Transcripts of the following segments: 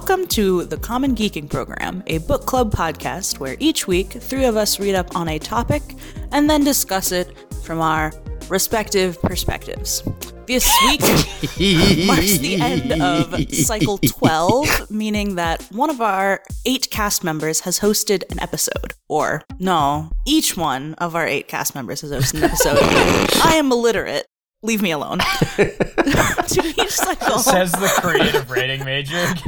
Welcome to the Common Geeking Program, a book club podcast where each week three of us read up on a topic and then discuss it from our respective perspectives. This week marks the end of cycle 12, meaning that one of our eight cast members has hosted an episode. Or, no, each one of our eight cast members has hosted an episode. I am illiterate. Leave me alone. to each cycle. Says the creative rating major.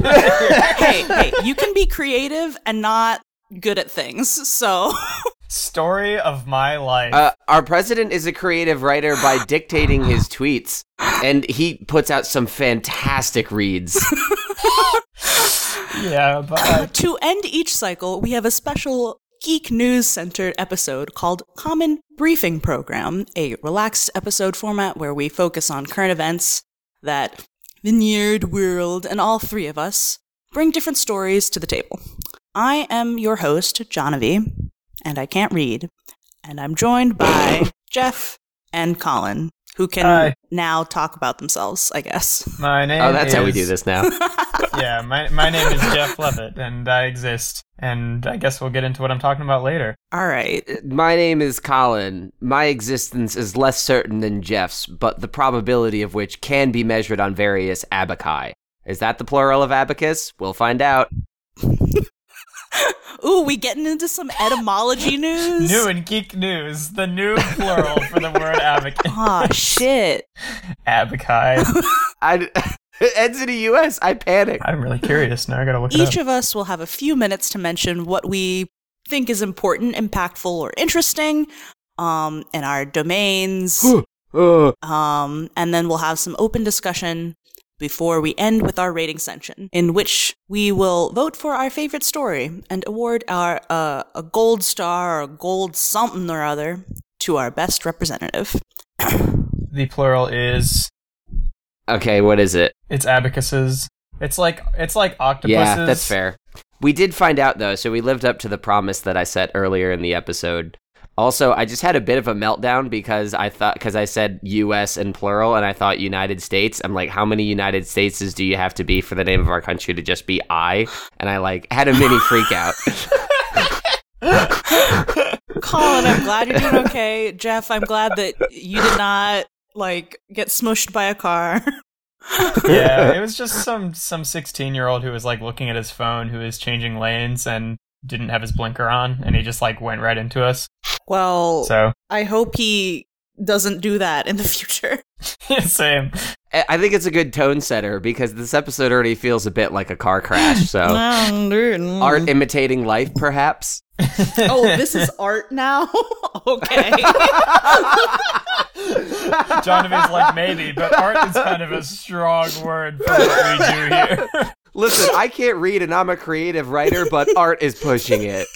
hey, hey, you can be creative and not good at things. So, Story of my life. Uh, our president is a creative writer by dictating his tweets, and he puts out some fantastic reads. yeah, but to end each cycle, we have a special geek news centered episode called Common Briefing Program, a relaxed episode format where we focus on current events that the nerd world and all three of us bring different stories to the table. I am your host, Jonavi, and I can't read, and I'm joined by Jeff and Colin, who can Hi. now talk about themselves, I guess. my name Oh, that's how we do this now. yeah, my, my name is Jeff Levitt, and I exist. And I guess we'll get into what I'm talking about later. All right. My name is Colin. My existence is less certain than Jeff's, but the probability of which can be measured on various abaci. Is that the plural of abacus? We'll find out. Ooh, we getting into some etymology news? New and geek news, the new plural for the word ah, abacus. Aw, shit. Abaci. I, it ends in a US. I panic. I'm really curious now. I gotta look it Each of us will have a few minutes to mention what we think is important, impactful, or interesting um, in our domains. Uh, um, and then we'll have some open discussion before we end with our rating section, in which we will vote for our favorite story and award our uh, a gold star or a gold something or other to our best representative. The plural is okay, what is it? it's abacuses. It's like it's like octopuses. Yeah, that's fair. We did find out though, so we lived up to the promise that I set earlier in the episode. Also, I just had a bit of a meltdown because I thought because I said U.S. in plural and I thought United States. I'm like, how many United Stateses do you have to be for the name of our country to just be I? And I like had a mini freak out. Colin, I'm glad you're doing okay. Jeff, I'm glad that you did not like get smushed by a car. yeah, it was just some some 16 year old who was like looking at his phone, who was changing lanes and didn't have his blinker on, and he just like went right into us. Well, So I hope he doesn't do that in the future. same. I I think it's a good tone setter because this episode already feels a bit like a car crash. So art imitating life, perhaps. Oh, this is art now? okay. Jonathan's like maybe, but art is kind of a strong word for what we do here. Listen, I can't read and I'm a creative writer, but art is pushing it.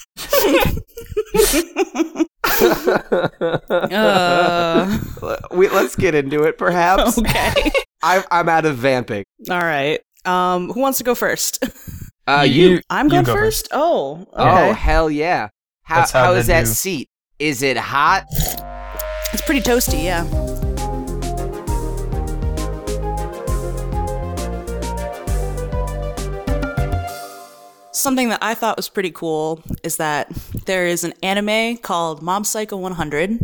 Uh, we, let's get into it, perhaps. okay. I, I'm out of vamping. All right. Um, who wants to go first? Uh, you. I'm You going go first? Oh, Oh, okay. hell yeah. How, how how they is that do. seat? Is it hot? It's pretty toasty, yeah. Something that I thought was pretty cool is that there is an anime called Mob Psycho 100.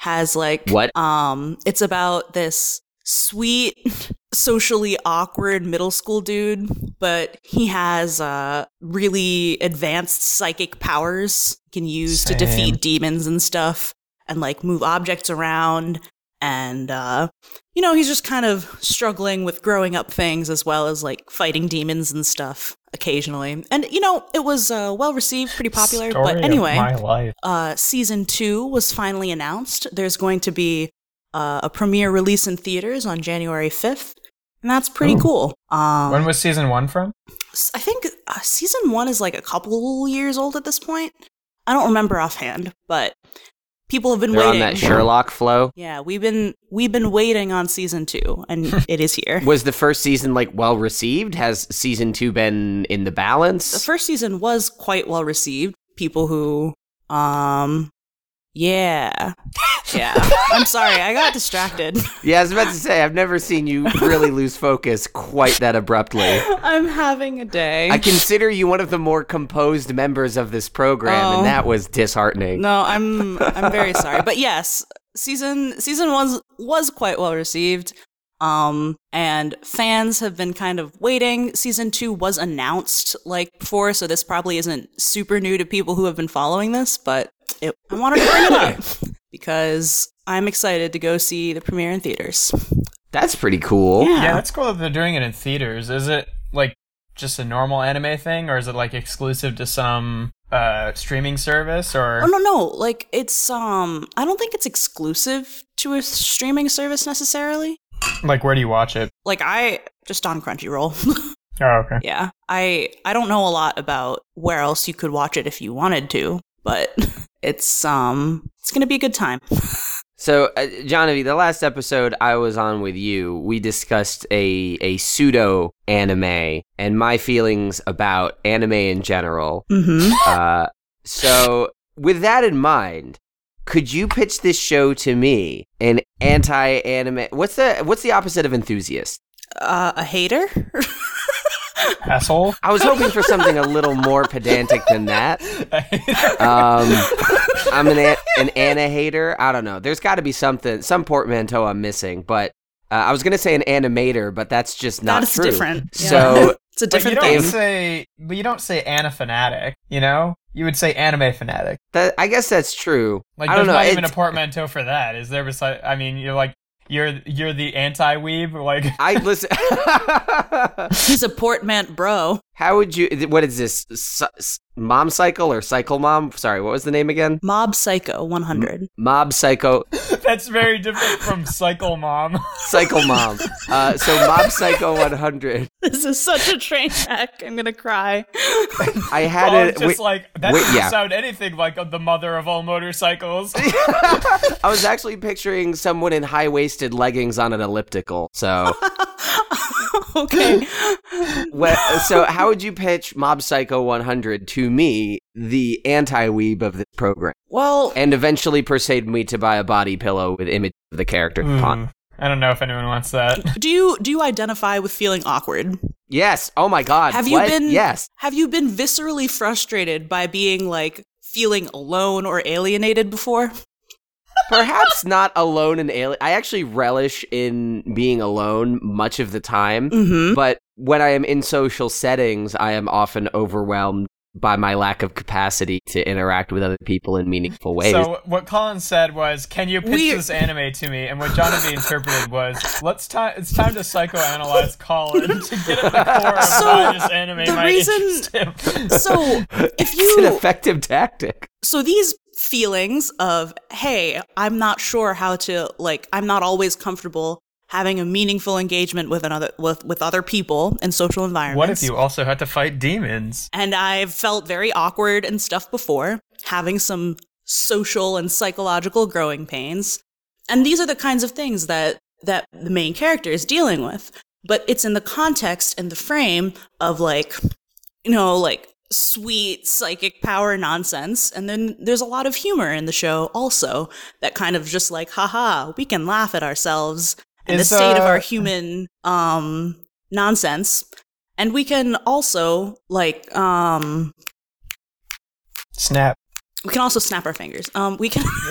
Has like What? Um, it's about this sweet, socially awkward middle school dude, but he has uh really advanced psychic powers he can use to defeat demons and stuff and like move objects around and uh you know he's just kind of struggling with growing up things as well as like fighting demons and stuff occasionally and you know it was uh well received pretty popular Story but anyway my life. uh, season two was finally announced. There's going to be uh, a premiere release in theaters on January 5th, and that's pretty Ooh. cool. Um, When was season one from? I think uh, season one is like a couple years old at this point. I don't remember offhand, but people have been They're on that Sherlock flow. Yeah, we've been we've been waiting on season two, and it is here. Was the first season like well received? Has season two been in the balance? the first season was quite well received. People who um Yeah. Yeah. I'm sorry, I got distracted. Yeah, I was about to say I've never seen you really lose focus quite that abruptly. I'm having a day. I consider you one of the more composed members of this program, Oh. and that was disheartening. No, I'm I'm very sorry. But yes, season season one was quite well received. Um and fans have been kind of waiting. Season 2 was announced like before, so this probably isn't super new to people who have been following this, but it, I wanted to bring it up because I'm excited to go see the premiere in theaters. That's pretty cool. Yeah. Yeah, that's cool that they're doing it in theaters. Is it like just a normal anime thing, or is it like exclusive to some uh, streaming service? Or Oh no no, like it's um I don't think it's exclusive to a streaming service necessarily. like where do you watch it? Like I just on Crunchyroll. Oh, okay. Yeah. I I don't know a lot about where else you could watch it if you wanted to, but it's um it's going to be a good time. So, uh, Johnny, the last episode I was on with you, we discussed a a pseudo anime and my feelings about anime in general. Mhm. Uh, so, with that in mind, could you pitch this show to me? An anti-anime. What's the what's the opposite of enthusiast? Uh a hater? Asshole. I was hoping for something a little more pedantic than that. Um, I'm an a- an Anna hater. I don't know. There's got to be something, some portmanteau I'm missing. But uh, I was gonna say an animator, but that's just not That is true. different. Yeah. So it's a different but you different don't thing. say, but you don't say Anna fanatic. You know, you would say anime fanatic. that, I guess that's true. Like, I there's don't know. not even a it's- portmanteau for that. Is there? Beside, I mean, you're like, you're you're the anti-weeb. Like, I listen. He's a portman bro. How would you? What is this? S- s- mom cycle or cycle mom? Sorry, what was the name again? Mob Psycho 100. Mob psycho that's very different from Cycle Mom. cycle mom. Uh, so mob psycho 100. This is such a train wreck. I'm going to cry. I had Oh, it. just wait- like that wait, doesn't yeah. sound anything like the mother of all motorcycles. I was actually picturing someone in high waisted leggings on an elliptical. So, okay. Well, so how would you pitch Mob Psycho 100 to me, the anti weeb of this program, Well, and eventually persuade me to buy a body pillow with image of the character font? Mm, I don't know if anyone wants that. do you do you identify with feeling awkward? Yes. Oh my God. Have you What? been Yes. Have you been viscerally frustrated by being like feeling alone or alienated before? Perhaps not alone and alien. I actually relish in being alone much of the time. Mhm. But when I am in social settings, I am often overwhelmed by my lack of capacity to interact with other people in meaningful ways. So what Colin said was, "Can you pitch We- this anime to me?" And what Jonathan interpreted was, "Let's time. It's time to psychoanalyze Colin to get at the core of So, why this anime the might reason- interest him." So, if it's an effective tactic. so these feelings of hey, I'm not sure how to like I'm not always comfortable having a meaningful engagement with another with with other people in social environments. what if you also had to fight demons? and I've felt very awkward and stuff before, having some social and psychological growing pains. And these are the kinds of things that that the main character is dealing with. But it's in the context and the frame of like, you know, like sweet psychic power nonsense. And then there's a lot of humor in the show also that kind of just like, haha, we can laugh at ourselves and Is, the state of uh, our human um nonsense. And we can also like um Snap. we can also snap our fingers. Um we can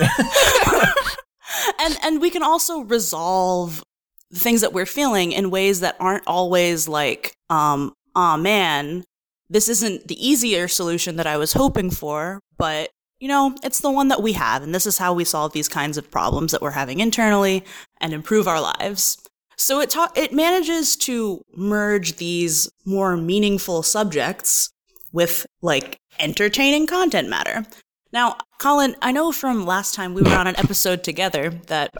and and we can also resolve the things that we're feeling in ways that aren't always like um oh man this isn't the easier solution that I was hoping for, but you know, it's the one that we have and this is how we solve these kinds of problems that we're having internally and improve our lives. So it ta- it manages to merge these more meaningful subjects with like entertaining content matter. Now, Colin, I know from last time we were on an episode together that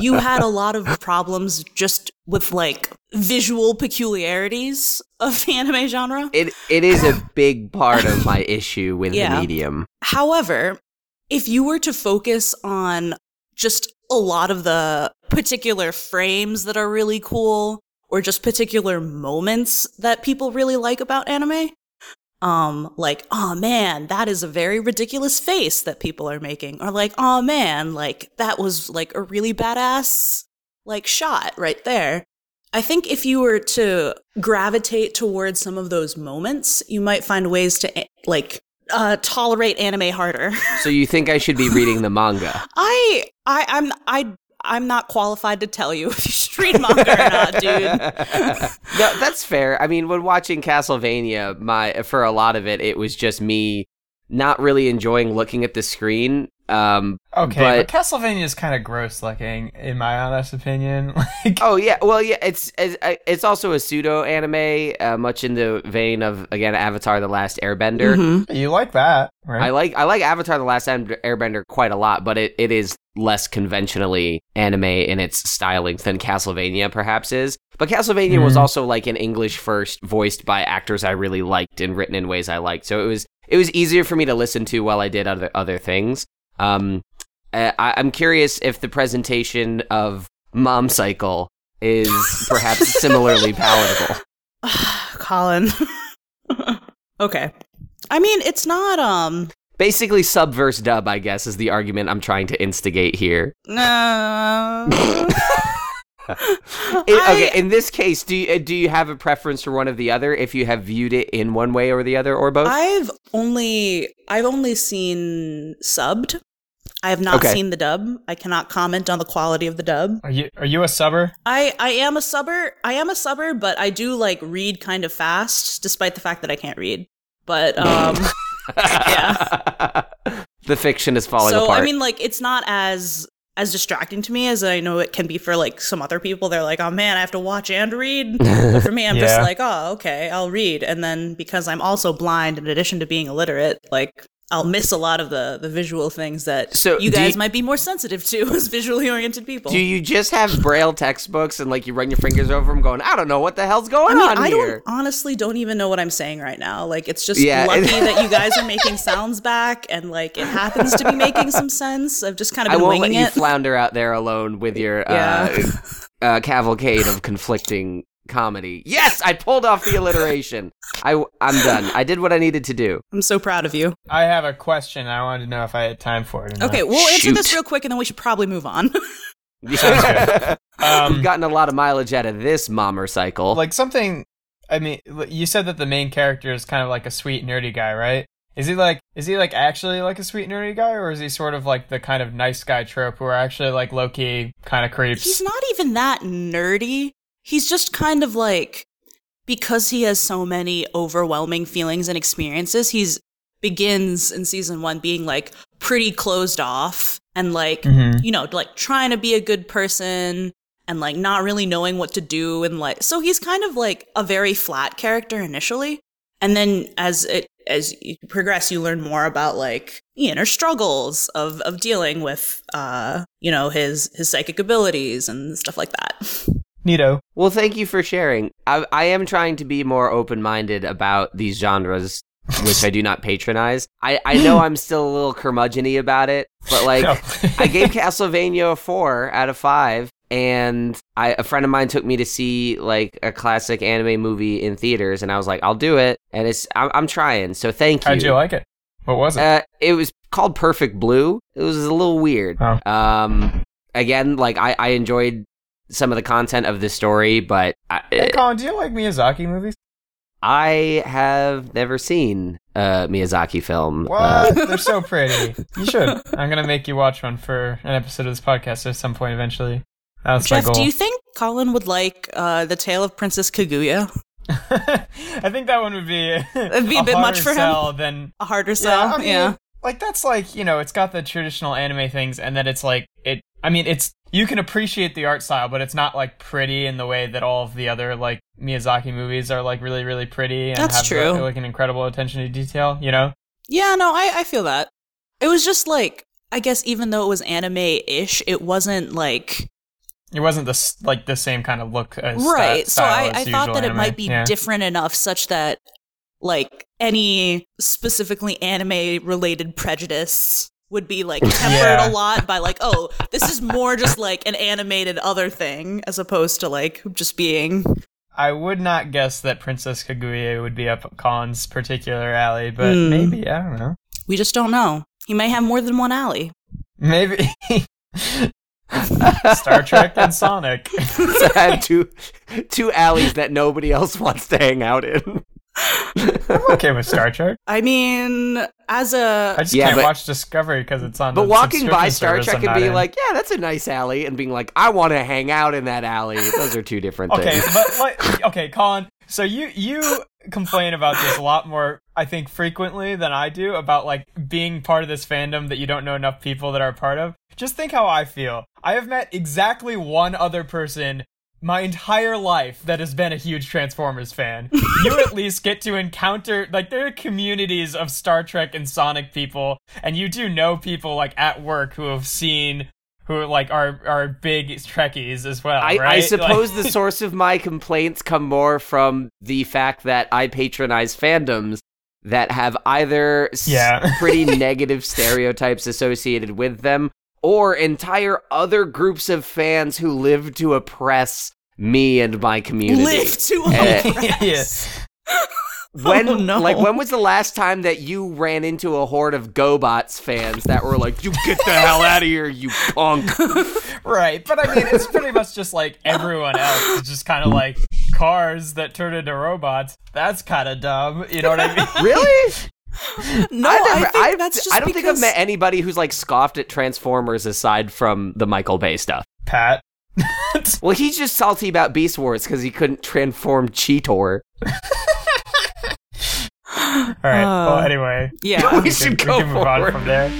you had a lot of problems just with like visual peculiarities of the anime genre. It it is a big part of my issue with Yeah. the medium. However, if you were to focus on just a lot of the particular frames that are really cool or just particular moments that people really like about anime, um like oh man that is a very ridiculous face that people are making. Or like oh man like that was like a really badass like shot right there. I think if you were to gravitate towards some of those moments you might find ways to eh, like uh tolerate anime harder. So you think I should be reading the manga? i i i'm i i'm not qualified to tell you if you should read manga or not dude no, that's fair. I mean, when watching Castlevania, my for a lot of it, it was just me not really enjoying looking at the screen. Um, Okay, but, but, Castlevania is kind of gross looking, in my honest opinion. Like, oh yeah, well yeah, it's it's, uh, it's also a pseudo anime, uh, much in the vein of again Avatar: The Last Airbender. Mhm. you like that, right? I like I like Avatar: The Last Airbender quite a lot, but it, it is less conventionally anime in its styling than Castlevania perhaps is. But Castlevania was Mhm. also like an English first, voiced by actors I really liked and written in ways I liked. So it was it was easier for me to listen to while I did other other things. Um, uh, I, I'm curious if the presentation of Mom Cycle is perhaps similarly palatable. colin okay i mean it's not um Basically, sub verse dub, I guess, is the argument I'm trying to instigate here. No. It- okay, in this case, do you, uh, do you have a preference for one of the other? If you have viewed it in one way or the other, or both? I've only I've only seen subbed. I have not Okay. seen the dub. I cannot comment on the quality of the dub. Are you are you a subber? I I am a subber. I am a subber, but I do like read kind of fast, despite the fact that I can't read. But um, yeah. the fiction is falling so apart. I mean, like it's not as as distracting to me as I know it can be for like some other people. They're like, oh man, I have to watch and read. But for me, I'm just like, oh okay, I'll read. And then because I'm also blind, in addition to being illiterate, like I'll miss a lot of the the visual things that So, you guys you- might be more sensitive to as visually oriented people. do you just have braille textbooks and like you run your fingers over them, going, I don't know what the hell's going I mean, on I here? don't honestly don't even know what I'm saying right now. Like, it's just Yeah. lucky that you guys are making sounds back, and like it happens to be making some sense. I've just kind of I won't let winging you it. flounder out there alone with your Yeah. uh, uh, cavalcade of conflicting comedy. Yes, I pulled off the alliteration. I I'm done. I did what I needed to do. I'm so proud of you. I have a question. I wanted to know if I had time for it. or not. Okay, we'll answer this real quick, and then we should probably move on. We've Um, gotten a lot of mileage out of this mommer cycle. like something. I mean, you said that the main character is kind of like a sweet nerdy guy, right? Is he like is he like actually like a sweet nerdy guy, or is he sort of like the kind of nice guy trope who are actually like low key kind of creeps? He's not even that nerdy. He's just kind of like because he has so many overwhelming feelings and experiences. He's begins in season one being like pretty closed off and like Mhm. you know like trying to be a good person and like not really knowing what to do and like so he's kind of like a very flat character initially and then as it as you progress you learn more about like the inner struggles of of dealing with uh you know his his psychic abilities and stuff like that Neato. Well, thank you for sharing. I, I am trying to be more open minded about these genres, which I do not patronize. I, I know I'm still a little curmudgeony about it, but like, No. I gave Castlevania a four out of five, and I, a friend of mine took me to see like a classic anime movie in theaters, and I was like, I'll do it, and it's I'm, I'm trying. So thank you. How'd you like it? What was it? Uh, it was called Perfect Blue. It was a little weird. Oh. Um, again, like I, I enjoyed some of the content of the story, but I, hey, Colin, do you like Miyazaki movies? I have never seen a Miyazaki film. What? Uh, They're so pretty. You should. I'm gonna make you watch one for an episode of this podcast at some point eventually. That's my jeff goal. do you think colin would like uh the tale of princess kaguya I think that one would be It'd be a bit much for him. sell Than a harder yeah, sell I mean, yeah like that's like you know, it's got the traditional anime things, and then it's like it. I mean, it's you can appreciate the art style, but it's not like pretty in the way that all of the other like Miyazaki movies are like really, really pretty and That's have true. uh, like an incredible attention to detail. You know, Yeah, no, I, I feel that. It was just like, I guess even though it was anime ish, it wasn't like. it wasn't the like the same kind of look as right. So I, I thought that it might be Yeah. different enough such that, like, any specifically anime related prejudice would be like tempered Yeah. a lot by like oh this is more just like an animated other thing as opposed to like just being I would not guess that Princess Kaguya would be up Colin's particular alley, but Hmm. maybe I don't know. We just don't know. He may have more than one alley. Maybe Star Trek and Sonic. so I had two two alleys that nobody else wants to hang out in. I'm okay with Star Trek. I mean, as a I just Yeah, can't but- watch Discovery because it's on. But walking by Star Trek and not being in. like, yeah, that's a nice alley, and being like, I want to hang out in that alley. Those are two different Okay, things. but like, okay, Colin. So you you complain about this a lot more, I think, frequently than I do about like being part of this fandom that you don't know enough people that are a part of. Just think how I feel. I have met exactly one other person my entire life that has been a huge Transformers fan. you at least get to encounter like there are communities of Star Trek and Sonic people, and you do know people like at work who have seen who like are are big Trekkies as well. I, right? I Like- suppose the source of my complaints come more from the fact that I patronize fandoms that have either Yeah. pretty negative stereotypes associated with them or entire other groups of fans who live to oppress me and my community. live to Eh, oppress. When Oh, no. like when was the last time that you ran into a horde of GoBots fans that were like, "You get the hell out of here, you punk." Right, but I mean, it's pretty much just like everyone else. It's just kind of like cars that turn into robots. That's kind of dumb. You know what I mean? really? No, I, I, never, think I, that's just I don't think I've met anybody who's like scoffed at Transformers aside from the Michael Bay stuff. Pat. Well, he's just salty about Beast Wars because he couldn't transform Cheetor. All right. well, Uh, anyway, Yeah. we should we go can move on forward. from there.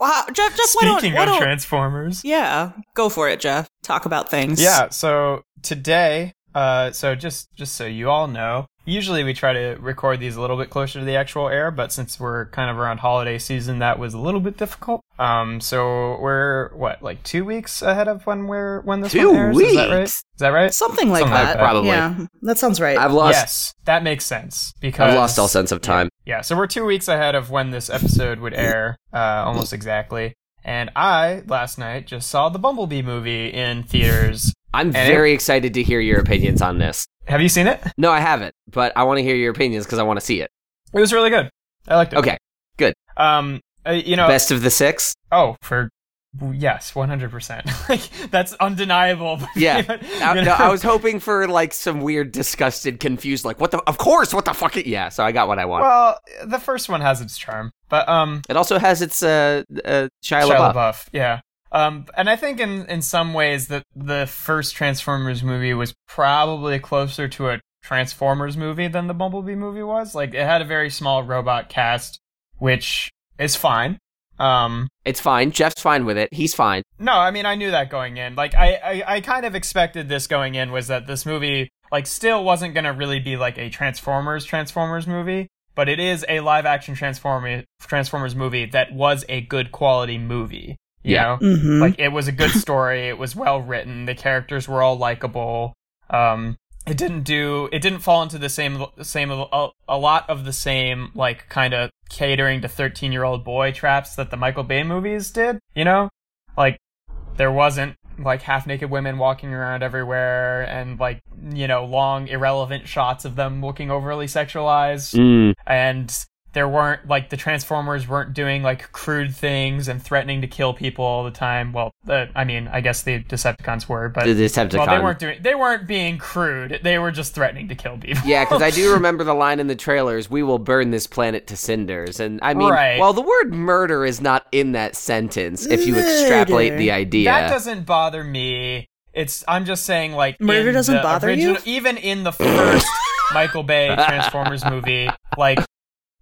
Wow, Jeff, Jeff, why don't, Speaking why of don't- Transformers, yeah, go for it, Jeff. Talk about things. yeah. So today, uh, so just just so you all know, usually we try to record these a little bit closer to the actual air, but since we're kind of around holiday season, that was a little bit difficult. Um, so we're what like two weeks ahead of when we're when this Two one airs. Is that right? Is that right? something like Something like that. that. Probably. Yeah, that sounds right. I've lost. yes, that makes sense because I've lost all sense of time. Yeah, so we're two weeks ahead of when this episode would air, uh, almost exactly. And I last night just saw the Bumblebee movie in theaters. I'm And very excited to hear your opinions on this. Have you seen it? No, I haven't, but I want to hear your opinions because I want to see it. It was really good. I liked it. Okay. Good. Um, uh, you know, Best of the six. oh, for yes, one hundred percent. Like that's undeniable. Yeah. I, no, I was hoping for like some weird, disgusted, confused, like what the? Of course, what the fuck? Yeah, so I got what I want. Well, the first one has its charm, but um, it also has its uh, uh Shia, Shia LaBeouf. LaBeouf, yeah. Um, and I think in in some ways that the first Transformers movie was probably closer to a Transformers movie than the Bumblebee movie was. Like it had a very small robot cast, which is fine. Um, It's fine. Jeff's fine with it. He's fine. no, I mean I knew that going in. Like I, I, I kind of expected this going in was that this movie like still wasn't gonna really be like a Transformers Transformers movie, but it is a live action Transformers Transformers movie that was a good quality movie. You Yeah. know? Mhm. like it was a good story it was well written the characters were all likable um it didn't do it didn't fall into the same same a, a lot of the same like kind of catering to 13 year old boy traps that the michael bay movies did you know like there wasn't like half naked women walking around everywhere and like you know long irrelevant shots of them looking overly sexualized Mm. and there weren't like the transformers weren't doing like crude things and threatening to kill people all the time well uh, i mean i guess the decepticons were but The Decepticon. well they weren't doing they weren't being crude they were just threatening to kill people Yeah, because I do remember the line in the trailers, we will burn this planet to cinders. And I mean, Right. well, the word murder is not in that sentence if you extrapolate the idea. that doesn't bother me it's i'm just saying like Murder doesn't the bother you? even in the first michael bay transformers movie like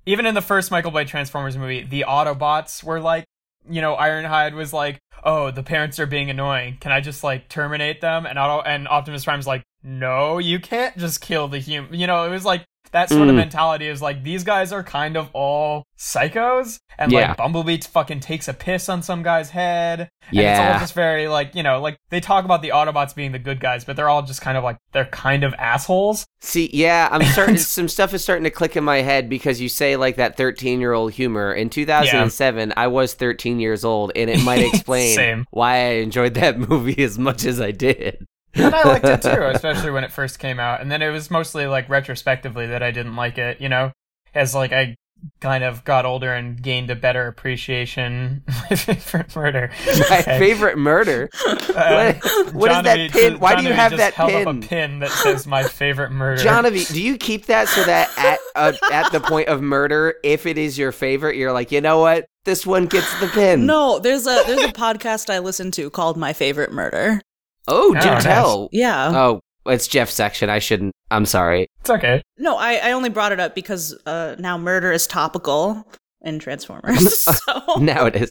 even in the first michael bay transformers movie the autobots were like you know ironhide was like oh the parents are being annoying. Can i just like terminate them? And auto and optimus prime's like no you can't just kill the human you know it was like that sort of Mm. mentality is like these guys are kind of all psychos, and Yeah. like Bumblebee fucking takes a piss on some guy's head, and it's all just very like you know like they talk about the Autobots being the good guys, but they're all just kind of like they're kind of assholes. See, yeah, I'm starting. some stuff is starting to click in my head because you say like that 13 year old humor. In 2007, I was 13 years old, and it might explain why I enjoyed that movie as much as I did. And I liked it too, especially when it first came out. And then it was mostly like retrospectively that I didn't like it, you know, as like I kind of got older and gained a better appreciation for murder. My Okay. favorite murder. Uh, What- what is that Evie pin? ju- Why do you Evie have just that held pin? up a pin that says "My favorite murder"? Jonavi, do you keep that so that at uh, at the point of murder, if it is your favorite, you're like, you know what, this one gets the pin. No, there's a there's a podcast I listen to called My Favorite Murder. Oh, do Oh, nice. tell. Yeah. Oh, it's Jeff's section. I shouldn't. I'm sorry. it's okay. No, I, I only brought it up because uh, now murder is topical in Transformers. so Now it is.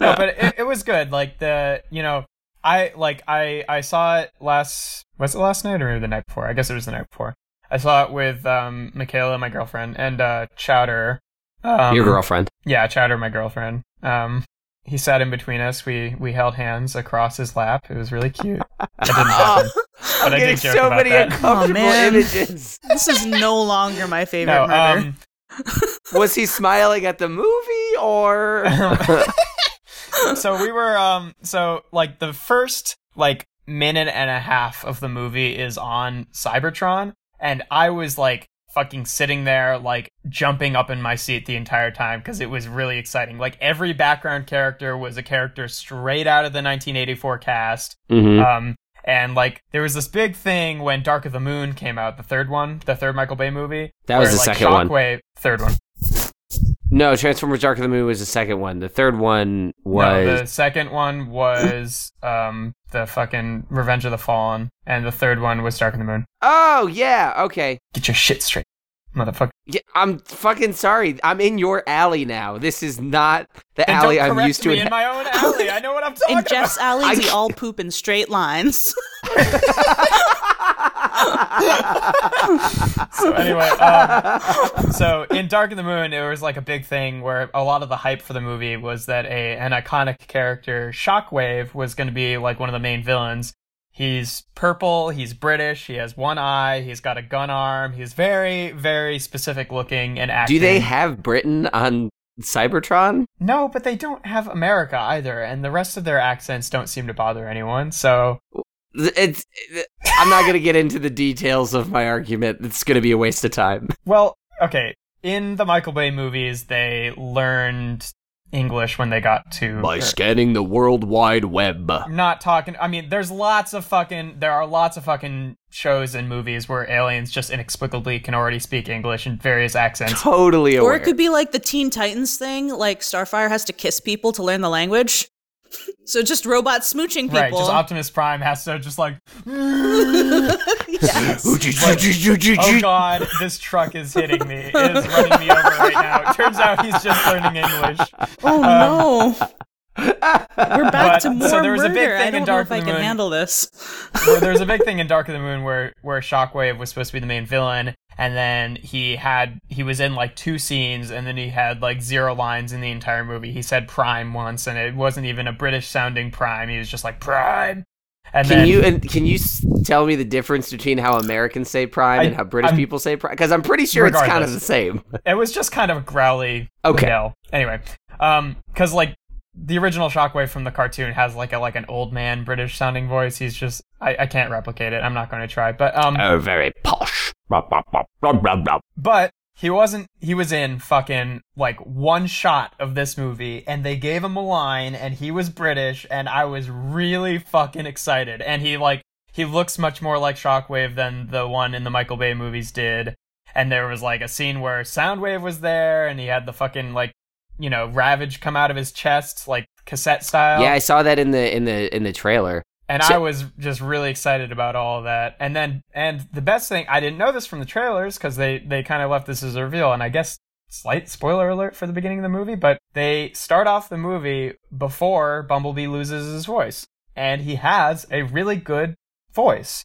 No, but it, it was good. Like the you know. I like I I saw it last was it last night or the night before? I guess it was the night before. I saw it with um Michaela, my girlfriend, and uh Chowder. Um, Your girlfriend. Yeah, Chowder, my girlfriend. Um, he sat in between us. We we held hands across his lap. It was really cute. That didn't happen. I'm But I getting did so many that. uncomfortable Oh, images. this is no longer my favorite No, murder. um, Was he smiling at the movie or? so we were um so like the first like minute and a half of the movie is on Cybertron and I was like fucking sitting there like jumping up in my seat the entire time because it was really exciting. Like every background character was a character straight out of the 1984 cast. Mhm. Um and like there was this big thing when Dark of the Moon came out, the third one, the third Michael Bay movie. That was where, the like, second one. Shockwave, third one. No, Transformers: Dark of the Moon was the second one. The third one was No, the second one was um the fucking Revenge of the Fallen, and the third one was Dark of the Moon. Oh yeah, okay. Get your shit straight, motherfucker. Yeah, I'm fucking sorry. I'm in your alley now. This is not the And alley don't I'm used to. me in in my own alley. I know what I'm talking about. in Jeff's about. alley, I- we all poop in straight lines. So anyway, um, so in Dark of the Moon, it was like a big thing where a lot of the hype for the movie was that a an iconic character, Shockwave, was going to be like one of the main villains. He's purple. He's British. He has one eye. He's got a gun arm. He's very, very specific looking and acting. Do they have Britain on Cybertron? No, but they don't have America either, and the rest of their accents don't seem to bother anyone. So It's. I'm not gonna get into the details of my argument. It's gonna be a waste of time. Well, okay. In the Michael Bay movies, they learned English when they got to. By or- scanning the World Wide Web. I'm not talking. I mean, there's lots of fucking. There are lots of fucking shows and movies where aliens just inexplicably can already speak English in various accents. Totally aware. or it could be like the Teen Titans thing, like Starfire has to kiss people to learn the language. So just robots smooching people. Right, just Optimus Prime has to just like, yes. oh god, this truck is hitting me, it is running me over right now. It turns out he's just learning English. Oh uh, no. We're back But- to more so there was a murder. big I thing in don't know Dark if of I can Moon. handle this. Well, there was a big thing in Dark of the Moon where where Shockwave was supposed to be the main villain, and then he had he was in like two scenes, and then he had like zero lines in the entire movie. He said Prime once, and it wasn't even a British sounding Prime. He was just like Prime. And Can then, you and can you tell me the difference between how Americans say prime I- and how British I'm- people say prime? Because I'm pretty sure it's kind of the same. It was just kind of growly Okay. yell. Anyway, um, because like the original Shockwave from the cartoon has like a like an old man British sounding voice. He's just I, I can't replicate it. I'm not going to try. But um, Oh, very posh. But he wasn't. He was in fucking like one shot of this movie, and they gave him a line, and he was British, and I was really fucking excited. And he like he looks much more like Shockwave than the one in the Michael Bay movies did. And there was like a scene where Soundwave was there, and he had the fucking like you know Ravage come out of his chest like cassette style. Yeah, I saw that in the in the in the trailer. And So- I was just really excited about all that. And then, and the best thing, I didn't know this from the trailers because they, they kind of left this as a reveal. And I guess slight spoiler alert for the beginning of the movie, but they start off the movie before Bumblebee loses his voice. And he has a really good voice.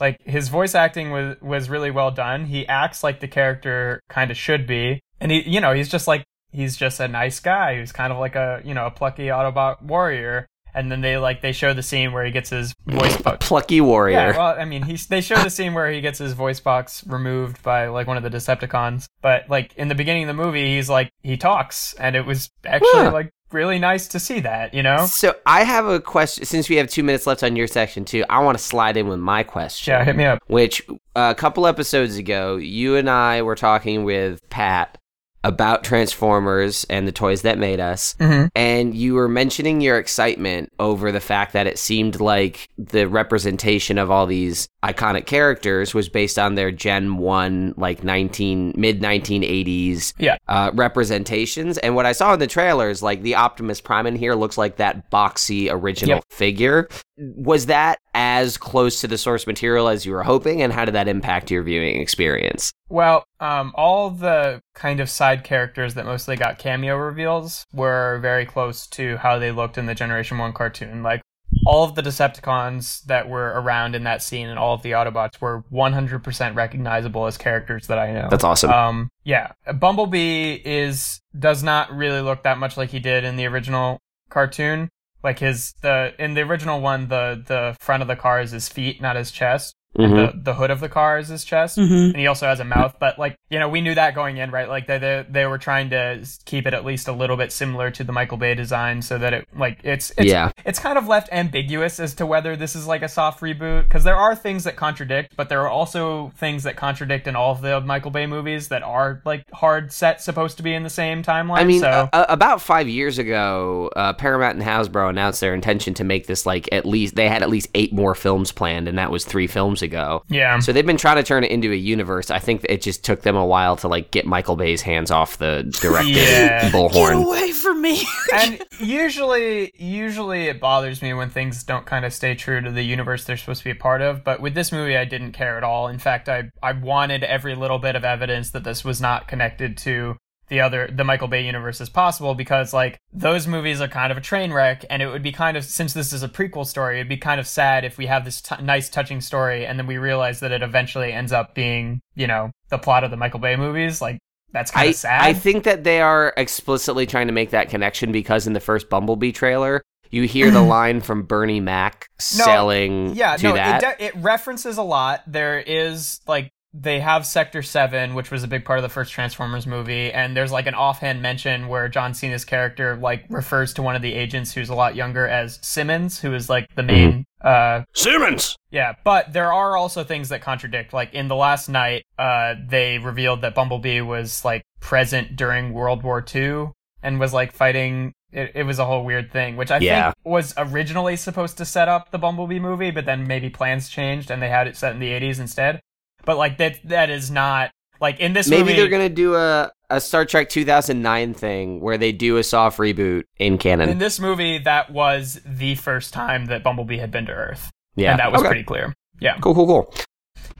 Like his voice acting was was really well done. He acts like the character kind of should be, and he, you know, he's just like he's just a nice guy who's kind of like a you know a plucky Autobot warrior. And then they like they show the scene where he gets his voice box. plucky warrior. Yeah, well, I mean, he's they show the scene where he gets his voice box removed by like one of the Decepticons. But like in the beginning of the movie, he's like he talks, and it was actually Huh. like really nice to see that. You know? So I have a question. Since we have two minutes left on your section too, I want to slide in with my question. Yeah, hit me up. Which uh, a couple episodes ago, you and I were talking with Pat about Transformers and the toys that made us. Mm-hmm. And you were mentioning your excitement over the fact that it seemed like the representation of all these iconic characters was based on their Gen 1, like 19, mid 1980s Yeah. uh, representations. And what I saw in the trailers, like the Optimus Prime in here looks like that boxy original Yep. figure. Was that as close to the source material as you were hoping? And how did that impact your viewing experience? Well, um, all the kind of side characters that mostly got cameo reveals were very close to how they looked in the Generation 1 cartoon. Like, all of the Decepticons that were around in that scene and all of the Autobots were 100% recognizable as characters that I know. That's awesome. Um, yeah, Bumblebee is does not really look that much like he did in the original cartoon. Like his the in the original one, the the front of the car is his feet, not his chest. Mhm. And the the hood of the car is his chest, hmm and he also has a mouth. But like you know, we knew that going in, right? Like they they, they were trying to keep it at least a little bit similar to the Michael Bay design, so that it like it's it's Yeah. it's kind of left ambiguous as to whether this is like a soft reboot because there are things that contradict, but there are also things that contradict in all of the Michael Bay movies that are like hard set supposed to be in the same timeline. I mean, so uh, about five years ago, uh, Paramount and Hasbro announced their intention to make this like at least they had at least eight more films planned, and that was three films ago. yeah, So they've been trying to turn it into a universe. I think it just took them a while to like get Michael Bay's hands off the directed Yeah. Get away from me. and usually usually it bothers me when things don't kind of stay true to the universe they're supposed to be a part of but with this movie i didn't care at all in fact i i wanted every little bit of evidence that this was not connected to the other the michael bay universe as possible because like those movies are kind of a train wreck and it would be kind of since this is a prequel story it'd be kind of sad if we have this t- nice touching story and then we realize that it eventually ends up being you know the plot of the michael bay movies. Like that's kind of sad. I think that they are explicitly trying to make that connection because in the first Bumblebee trailer, you hear the line from Bernie Mac selling yeah to no that. It, de- it references a lot. There is like they have sector 7 which was a big part of the first transformers movie and there's like an offhand mention where john cena's character like refers to one of the agents who's a lot younger as simmons who is like the main uh Simmons. yeah, but there are also things that contradict. Like in the Last Knight, uh, they revealed that Bumblebee was like present during World War II and was like fighting. It, it was a whole weird thing, which I Yeah. think was originally supposed to set up the Bumblebee movie, but then maybe plans changed and they had it set in the 80s instead. But like that, that is not like in this movie Maybe movie. they're gonna do a a Star Trek 2009 thing where they do a soft reboot in canon. in this movie, that was the first time that Bumblebee had been to Earth, yeah, and that was Okay. pretty clear. Yeah. cool. Cool. Cool.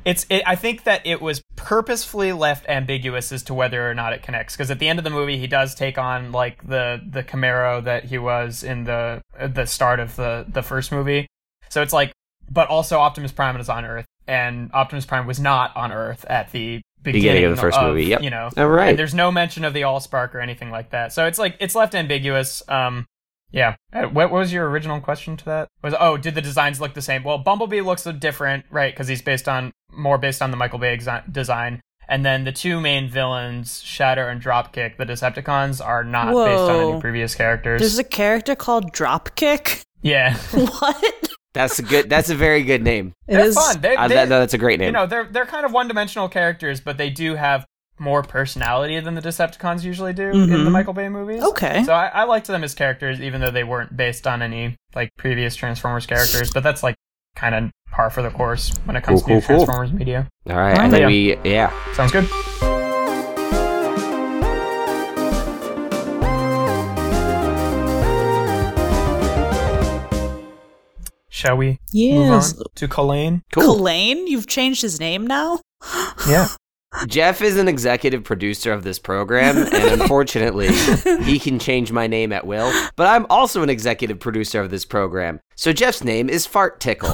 It's. It, I think that it was purposefully left ambiguous as to whether or not it connects. Because at the end of the movie, he does take on like the the Camaro that he was in the the start of the the first movie. So it's like, but also Optimus Prime is on Earth, and Optimus Prime was not on Earth at the beginning, Beginning of the first movie, yep. You know, All right. and there's no mention of the Allspark or anything like that. So it's like it's left ambiguous. Um, yeah. Uh, What, what was your original question to that? Was oh, did the designs look the same? Well, Bumblebee looks different, right? Because he's based on more based on the Michael Bay exi- design. And then the two main villains, Shatter and Dropkick, the Decepticons, are not based on any previous characters. There's a character called Dropkick. yeah, What? That's a good. That's a very good name. It they're is- fun. They, Uh, they- that, no, that's a great name. you know, they're they're kind of one dimensional characters, but they do have more personality than the Decepticons usually do in the Mhm. Michael Bay movies. Okay. So I, I liked them as characters, even though they weren't based on any like previous Transformers characters. But that's like kind of par for the course when it comes Cool, to cool, cool. Transformers media. All right. I Oh, think yeah. we. Yeah. Sounds good. Shall we Yes. move on to Colleen? Cool. Kalain? You've changed his name now? Yeah. Jeff is an executive producer of this program, and unfortunately, he can change my name at will. But I'm also an executive producer of this program. So Jeff's name is Fart Tickle.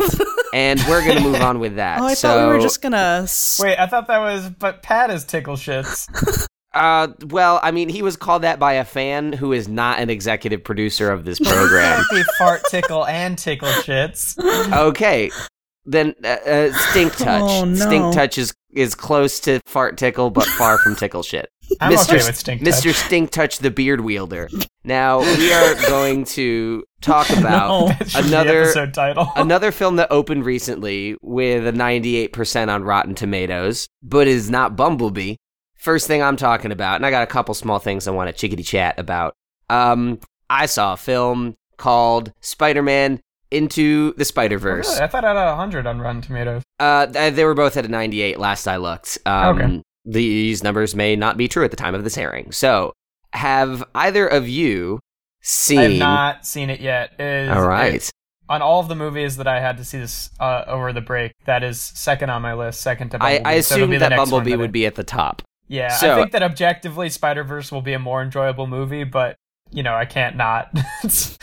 and we're going to move on with that. Oh, I so, thought we were just gonna. Wait, I thought that was but Pat is tickle shits. Uh, well, I mean, he was called that by a fan who is not an executive producer of this program. Be fart tickle and tickle shits. okay. Then uh, uh, Stink Touch. Oh, no. Stink Touch is, is close to Fart Tickle, but far from Tickle Shit. I'm Mr. okay with stink touch. Mr. Stink Touch the Beard Wielder. Now we are going to talk about No. That should be the another title. another film that opened recently with a 98% on Rotten Tomatoes, but is not Bumblebee. First thing I'm talking about, and I got a couple small things I want to chickadee chat about. Um, I saw a film called Spider-Man Into the Spider-Verse. Really? I thought I had a hundred on Rotten Tomatoes. Uh, they were both at a 98 last I looked. Um, Okay. These numbers may not be true at the time of this airing. So, have either of you seen? I have not seen it yet. Is- All right. it- on all of the movies that I had to see this uh, over the break, that is second on my list. Second to I, Bumblebee. I so it'll assumed be that Bumblebee I- would be at the top. Yeah, So- I think that objectively, Spider Verse will be a more enjoyable movie, but you know, I can't not.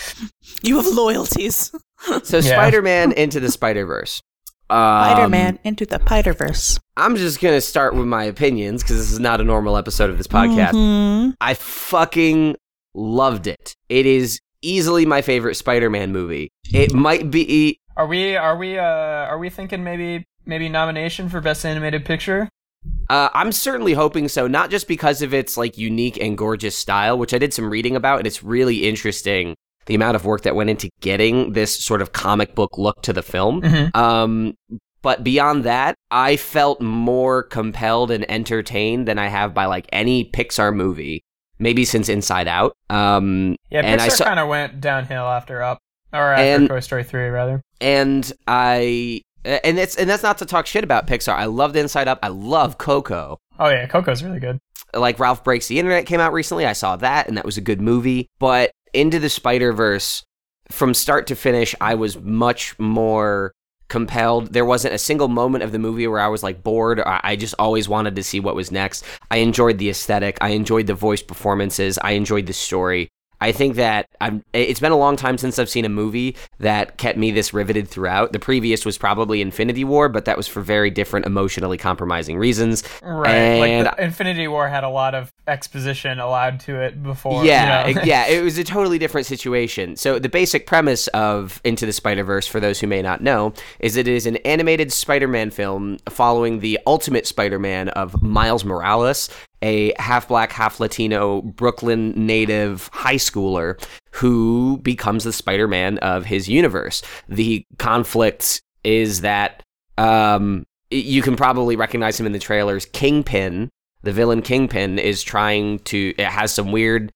You have loyalties. So, Yeah. Spider-Man Into the Spider-Verse. Um, Spider Man into the Spider-Verse. I'm just gonna start with my opinions because this is not a normal episode of this podcast. Mhm. I fucking loved it. It is easily my favorite Spider-Man movie. It might be are we? Are we? Uh, are we thinking maybe maybe nomination for best animated picture? Uh, I'm certainly hoping so, not just because of its like unique and gorgeous style, which I did some reading about, and it's really interesting the amount of work that went into getting this sort of comic book look to the film. Mhm. Um, but beyond that, I felt more compelled and entertained than I have by like any Pixar movie, maybe since Inside Out. Um, Yeah, And Pixar saw- kind of went downhill after Up, or after And- Toy Story three, rather. and I. And it's and that's not to talk shit about Pixar. I loved Inside Up. I love Coco. Oh yeah, Coco's really good. like Ralph Breaks the Internet came out recently. I saw that, and that was a good movie. But Into the Spider Verse, from start to finish, I was much more compelled. There wasn't a single moment of the movie where I was like bored. I just always wanted to see what was next. I enjoyed the aesthetic. I enjoyed the voice performances. I enjoyed the story. I think that I'm, it's been a long time since I've seen a movie that kept me this riveted throughout. The previous was probably Infinity War, but that was for very different emotionally compromising reasons. Right, And- like Infinity War had a lot of exposition allowed to it before. yeah, you know? yeah, it was a totally different situation. So the basic premise of Into the Spider-Verse for those who may not know is it is an animated Spider-Man film following the ultimate Spider-Man of Miles Morales, a half black, half Latino Brooklyn native high schooler who becomes the Spider-Man of his universe. The conflict is that um you can probably recognize him in the trailers. Kingpin, the villain Kingpin, is trying to. It has some weird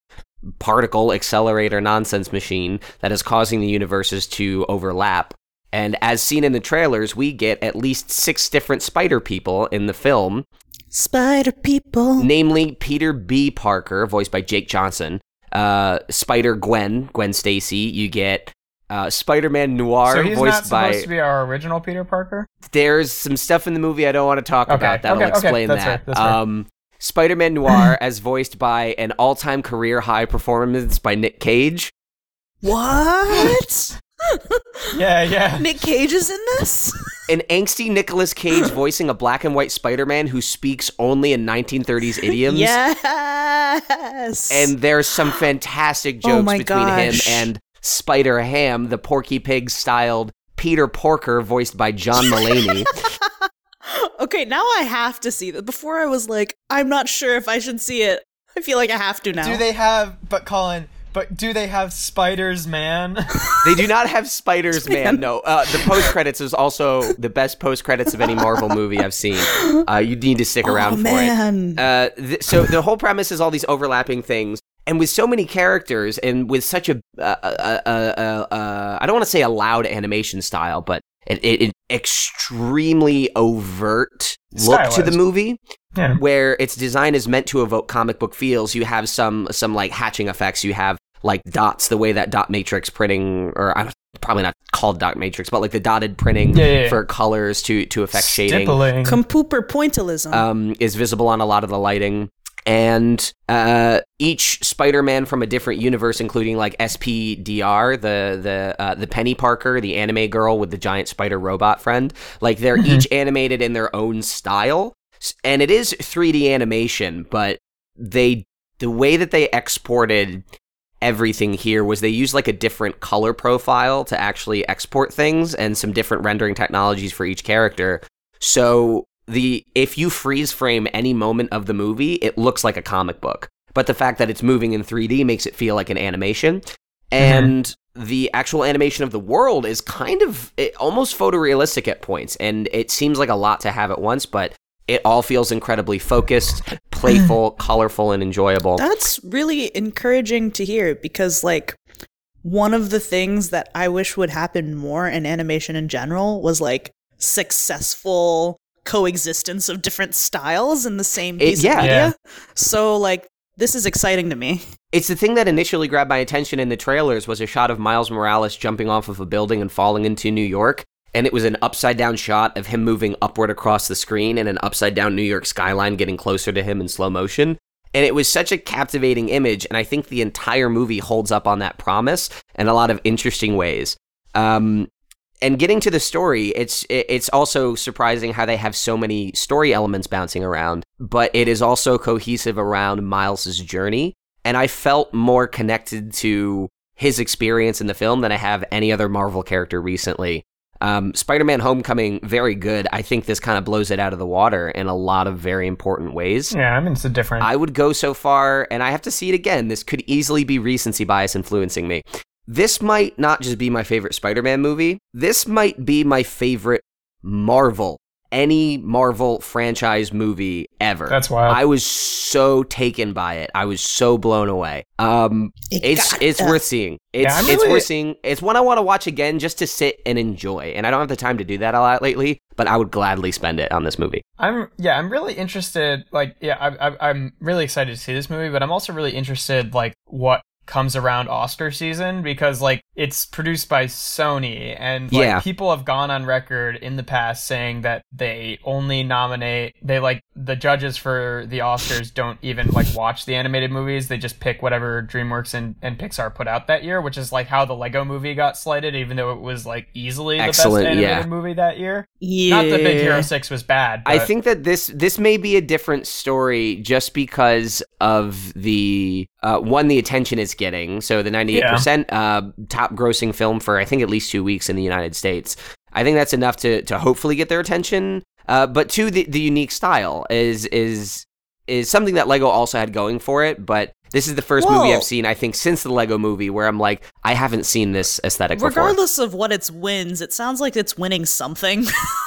particle accelerator nonsense machine that is causing the universes to overlap. And as seen in the trailers, we get at least six different spider people in the film, Spider people. namely Peter B. Parker, voiced by Jake Johnson, uh, Spider Gwen, Gwen Stacy. You get uh, Spider Man Noir, so he's voiced not supposed by. to be our original Peter Parker. There's some stuff in the movie I don't want to talk Okay, about. That'll okay, okay, explain that's that. fair, that's. Um, Spider-Man Noir, as voiced by an all-time career high performance by Nick Cage. What? Yeah, yeah. Nick Cage is in this? An angsty Nicolas Cage voicing a black and white Spider-Man who speaks only in 1930s idioms. Yes. And there's some fantastic Oh jokes my between gosh. him and Spider Ham, the Porky Pig styled Peter Porker, voiced by John Mulaney. okay, now I have to see that. Before I was like, I'm not sure if I should see it. I feel like I have to now. Do they have? But Colin, but do they have spiders, man? They do not have spiders, man. No, uh, the post credits is also the best post credits of any Marvel movie I've seen. Uh, you need to stick around oh, for man. it. Uh, th- so the whole premise is all these overlapping things, and with so many characters, and with such a uh, uh, uh, uh, uh, I don't want to say a loud animation style, but an, it, it extremely overt look to the movie yeah. where its design is meant to evoke comic book feels. You have some some like hatching effects. You have like dots, the way that dot matrix printing or I don't, probably not called dot matrix, but like the dotted printing Yeah, yeah, yeah. for colors to to affect shading Stippling. Compooper pointillism. um, is visible on a lot of the lighting. And uh, each Spider-Man from a different universe, including like SPDR, the the uh, the Penny Parker, the anime girl with the giant spider robot friend, like they're each animated in their own style, and it is 3D animation, but they the way that they exported everything here was they used like a different color profile to actually export things and some different rendering technologies for each character. So the if you freeze frame any moment of the movie, it looks like a comic book. But the fact that it's moving in 3D makes it feel like an animation. Mm-hmm. And the actual animation of the world is kind of it, almost photorealistic at points, and it seems like a lot to have at once, but it all feels incredibly focused, playful, colorful, and enjoyable. That's really encouraging to hear because, like, one of the things that I wish would happen more in animation in general was like successful coexistence of different styles in the same piece yeah. of media. Yeah. So, like, this is exciting to me. It's the thing that initially grabbed my attention in the trailers was a shot of Miles Morales jumping off of a building and falling into New York. And it was an upside down shot of him moving upward across the screen and an upside down New York skyline getting closer to him in slow motion. And it was such a captivating image. And I think the entire movie holds up on that promise in a lot of interesting ways. Um, and getting to the story, it's it's also surprising how they have so many story elements bouncing around, but it is also cohesive around Miles's journey. And I felt more connected to his experience in the film than I have any other Marvel character recently. Um, Spider-Man: Homecoming, very good. I think this kind of blows it out of the water in a lot of very important ways. Yeah, I mean it's a different. I would go so far, and I have to see it again. This could easily be recency bias influencing me. This might not just be my favorite Spider Man movie, this might be my favorite Marvel, any Marvel franchise movie ever. That's wild. I was so taken by it. I was so blown away. Um, it's it's worth seeing. It's Yeah, I'm it's really- worth seeing. It's one I want to watch again just to sit and enjoy. And I don't have the time to do that a lot lately, but I would gladly spend it on this movie. I'm yeah, I'm really interested. Like, yeah, I, I, I'm really excited to see this movie, but I'm also really interested like what comes around Oscar season because like it's produced by Sony and like Yeah. people have gone on record in the past saying that they only nominate they like the judges for the Oscars don't even like watch the animated movies they just pick whatever DreamWorks and, and Pixar put out that year which is like how the Lego movie got slighted even though it was like easily the Excellent, best animated yeah. movie that year Yeah. not that Big Hero 6 was bad I think that this this may be a different story just because of the uh, one the attention it's getting. So the ninety eight percent uh, top grossing film for I think at least two weeks in the United States. I think that's enough to to hopefully get their attention. Uh, but two, the the unique style is is is something that Lego also had going for it. But this is the first movie I've seen I think since the Lego movie where I'm like I haven't seen this aesthetic before. Regardless of what its wins, it sounds like it's winning something.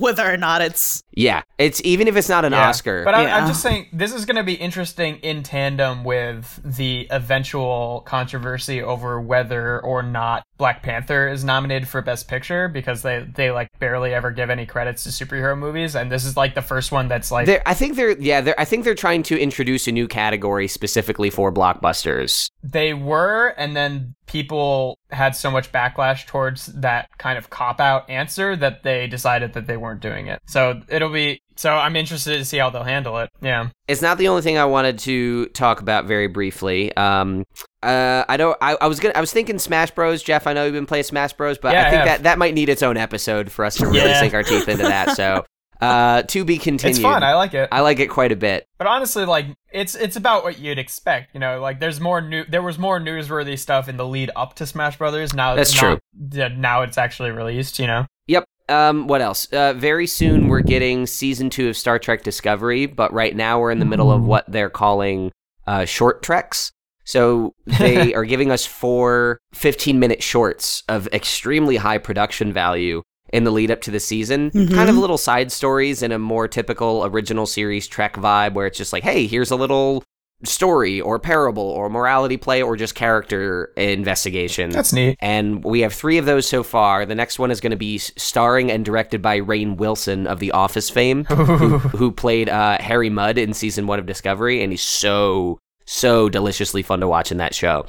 Whether or not it's Yeah, it's even if it's not an Yeah. Oscar. But I'm, Yeah. I'm just saying this is going to be interesting in tandem with the eventual controversy over whether or not Black Panther is nominated for Best Picture because they they like barely ever give any credits to superhero movies, and this is like the first one that's like They're, I think they're yeah. They're, I think they're trying to introduce a new category specifically for blockbusters. they were, and then people had so much backlash towards that kind of cop out answer that they decided that they weren't doing it. So it'll be so I'm interested to see how they'll handle it. Yeah. It's not the only thing I wanted to talk about very briefly. Um, uh, I don't. I, I was gonna. I was thinking Smash Bros. Jeff, I know you've been playing Smash Bros, but Yeah, I I think have. that that might need its own episode for us to really Yeah. sink our teeth into that. So, uh, to be continued. It's fun. I like it. I like it quite a bit. But honestly, like it's it's about what you'd expect. You know, like there's more new. There was more newsworthy stuff in the lead up to Smash Brothers. Now That's not- yeah, Now it's actually released. You know. Yep. Um, what else? Uh, very soon we're getting season two of Star Trek Discovery, but right now we're in the middle of what they're calling uh, short treks. So they are giving us four 15 minute shorts of extremely high production value in the lead up to the season. Mhm. Kind of little side stories in a more typical original series Trek vibe where it's just like, hey, here's a little story or parable or morality play or just character investigation. That's neat. And we have three of those so far. The next one is going to be starring and directed by Rainn Wilson of The Office fame, who, who played uh, Harry Mudd in season one of Discovery, and he's so so deliciously fun to watch in that show.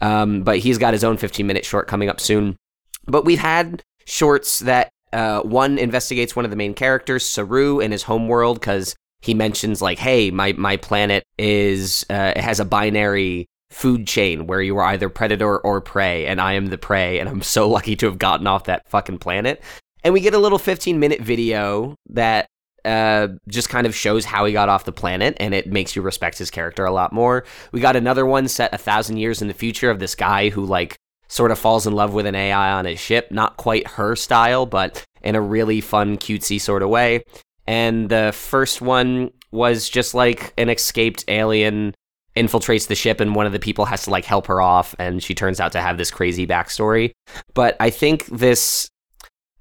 Um, but he's got his own 15 minute short coming up soon. but we've had shorts that uh, one investigates one of the main characters, Saru, in his homeworld because he mentions like, "Hey, my my planet is uh, it has a binary food chain where you are either predator or prey, and I am the prey, and I'm so lucky to have gotten off that fucking planet." And we get a little 15 minute video that uh, just kind of shows how he got off the planet, and it makes you respect his character a lot more. We got another one set a thousand years in the future of this guy who like sort of falls in love with an AI on his ship, not quite her style, but in a really fun, cutesy sort of way. And the first one was just like an escaped alien infiltrates the ship and one of the people has to like help her off and she turns out to have this crazy backstory but i think this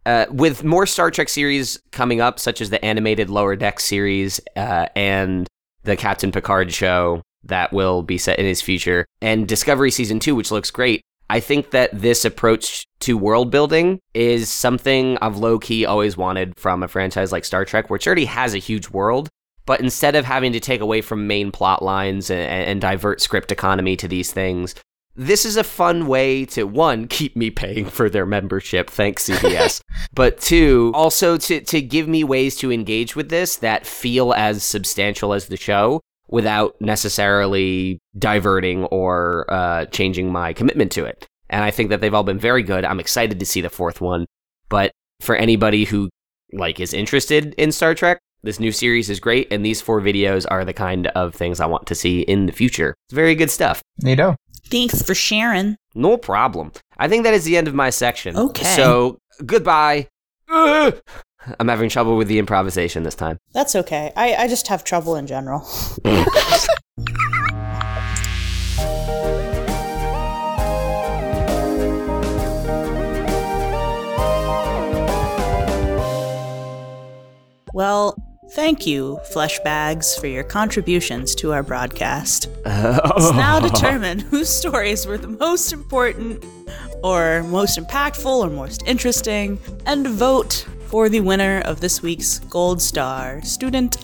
uh, with more Star Trek series coming up, such as the animated Lower Deck series uh, and the Captain Picard show that will be set in his future, and Discovery Season 2, which looks great, I think that this approach to world building is something I've low key always wanted from a franchise like Star Trek, which already has a huge world. But instead of having to take away from main plot lines and, and divert script economy to these things, this is a fun way to one keep me paying for their membership. Thanks cbs but two also to to give me ways to engage with this that feel as substantial as the show without necessarily diverting or uh, changing my commitment to it and i think that they've all been very good i'm excited to see the fourth one but for anybody who like is interested in star trek this new series is great, and these four videos are the kind of things I want to see in the future. It's very good stuff. Neato. Thanks for sharing. No problem. I think that is the end of my section. Okay. So, goodbye. Ugh. I'm having trouble with the improvisation this time. That's okay. I, I just have trouble in general. well, thank you, Flesh Bags, for your contributions to our broadcast. Let's now determine whose stories were the most important, or most impactful, or most interesting, and vote for the winner of this week's Gold Star Student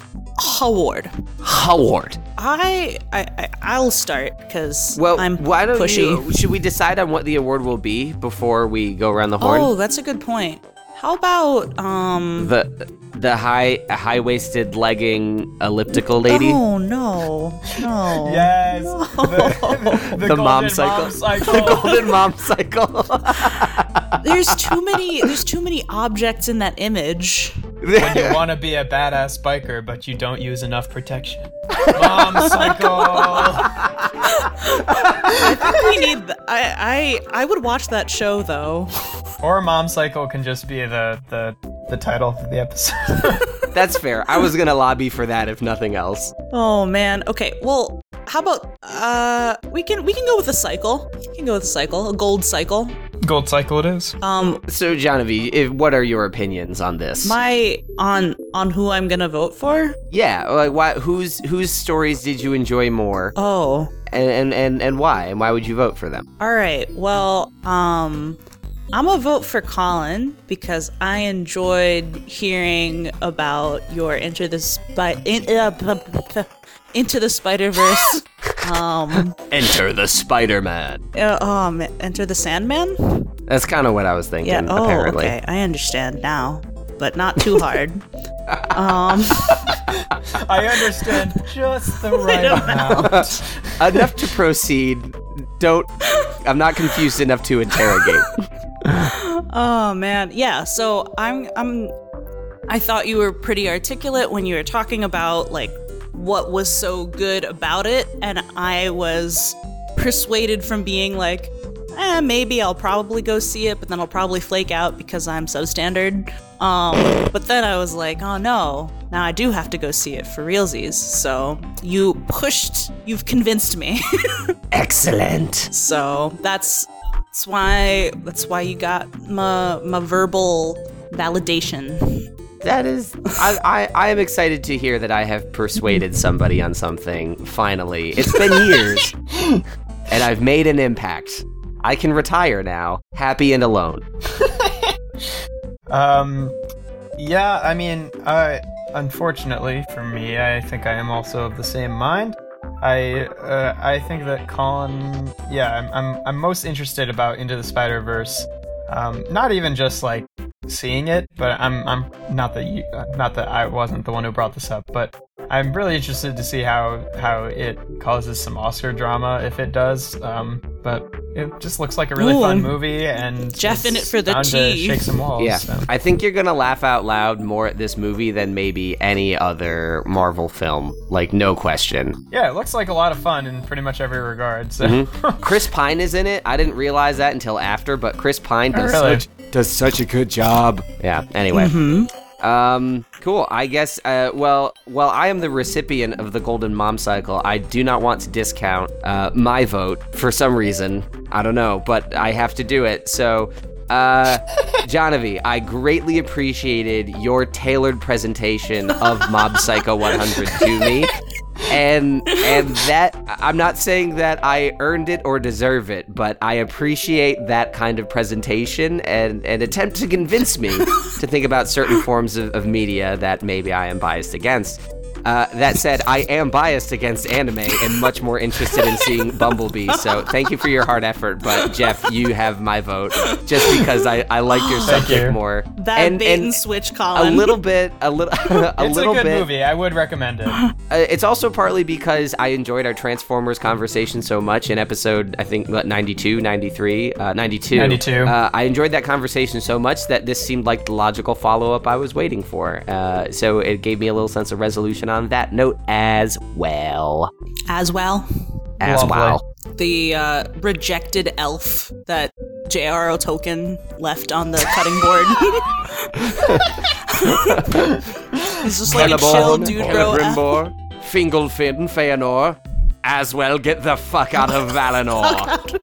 Award. Howard. I, I, I I'll start because Well, I'm why don't pushy. you? Should we decide on what the award will be before we go around the horn? Oh, that's a good point. How about um? The the high high waisted legging elliptical lady. Oh no, no. Yes. The, The golden mom cycle. cycle. the golden mom cycle. There's too many. There's too many objects in that image. when you want to be a badass biker, but you don't use enough protection. Mom cycle. I think we need. th- I I I would watch that show though. Or mom cycle can just be the the the title of the episode. That's fair. I was gonna lobby for that if nothing else. Oh man. Okay. Well, how about uh? We can we can go with a cycle. We can go with a cycle. A gold cycle. Gold cycle it is. Um, So, Genevieve, if, what are your opinions on this? my on on who I'm gonna vote for. yeah, like why? Whose whose stories did you enjoy more, Oh, and and and, and why? And why would you vote for them? All right. Well, um, I'm gonna vote for Colin because I enjoyed hearing about your Into the Spi- in, uh, Into the Spider Verse. um, Enter the Spider-Man. uh, um, Enter the Sandman. That's kind of what I was thinking. Yeah. Oh, apparently. okay. I understand now, but not too hard. um, I understand just the right amount. Enough to proceed. Don't. I'm not confused enough to interrogate. Oh man, yeah. So I'm I'm I thought you were pretty articulate when you were talking about like what was so good about it and I was persuaded from being like eh, maybe I'll probably go see it, but then I'll probably flake out because I'm substandard. Um, but then I was like, oh no, now I do have to go see it for realsies. So you pushed, you've convinced me. Excellent. So that's that's why that's why you got my my verbal validation. That is. I, I I am excited to hear that I have persuaded somebody on something. Finally, it's been years, and I've made an impact. I can retire now, happy and alone. Um, yeah, I mean, I unfortunately for me, I think I am also of the same mind. I uh, I think that Colin, yeah, I'm, I'm I'm most interested about Into the Spider Verse Um, not even just like seeing it, but I'm I'm not that you, uh, not that I wasn't the one who brought this up, but I'm really interested to see how how it causes some Oscar drama if it does. Um, but it just looks like a really Ooh. fun movie, and Jeff in it for the bound tea. shake some walls. Yeah, so. I think you're gonna laugh out loud more at this movie than maybe any other Marvel film. Like, no question. Yeah, it looks like a lot of fun in pretty much every regard. So Mm-hmm. Chris Pine is in it. I didn't realize that until after, but Chris Pine does Oh, really? such does such a good job. Yeah. Anyway. Um. Cool. I guess. Uh. Well. Well. I am the recipient of the Golden Mom Cycle. I do not want to discount uh, my vote for some reason. I don't know, but I have to do it. So. Uh, Jonavi, I greatly appreciated your tailored presentation of Mob Psycho 100 to me and and that I'm not saying that I earned it or deserve it, but I appreciate that kind of presentation and and attempt to convince me to think about certain forms of, of media that maybe I am biased against. Uh, that said, I am biased against anime and much more interested in seeing Bumblebee. So thank you for your hard effort, but Jeff, you have my vote just because I, I like your subject you. more. That and, bait and, and switch, a little bit, a little, a little bit. it's little a good bit. movie. I would recommend it. Uh, it's also partly because I enjoyed our Transformers conversation so much in episode, I think, what, 92, 93, uh, 92. 92. Uh, I enjoyed that conversation so much that this seemed like the logical follow up I was waiting for. Uh, so it gave me a little sense of resolution on that note as well. As well, As Lovely. well. the uh, rejected elf that J.R.R. Tolkien left on the cutting board. He's just like a chill dude, bro. Celebrimbor, Fingolfin, Feanor. As well, get the fuck out of Valinor.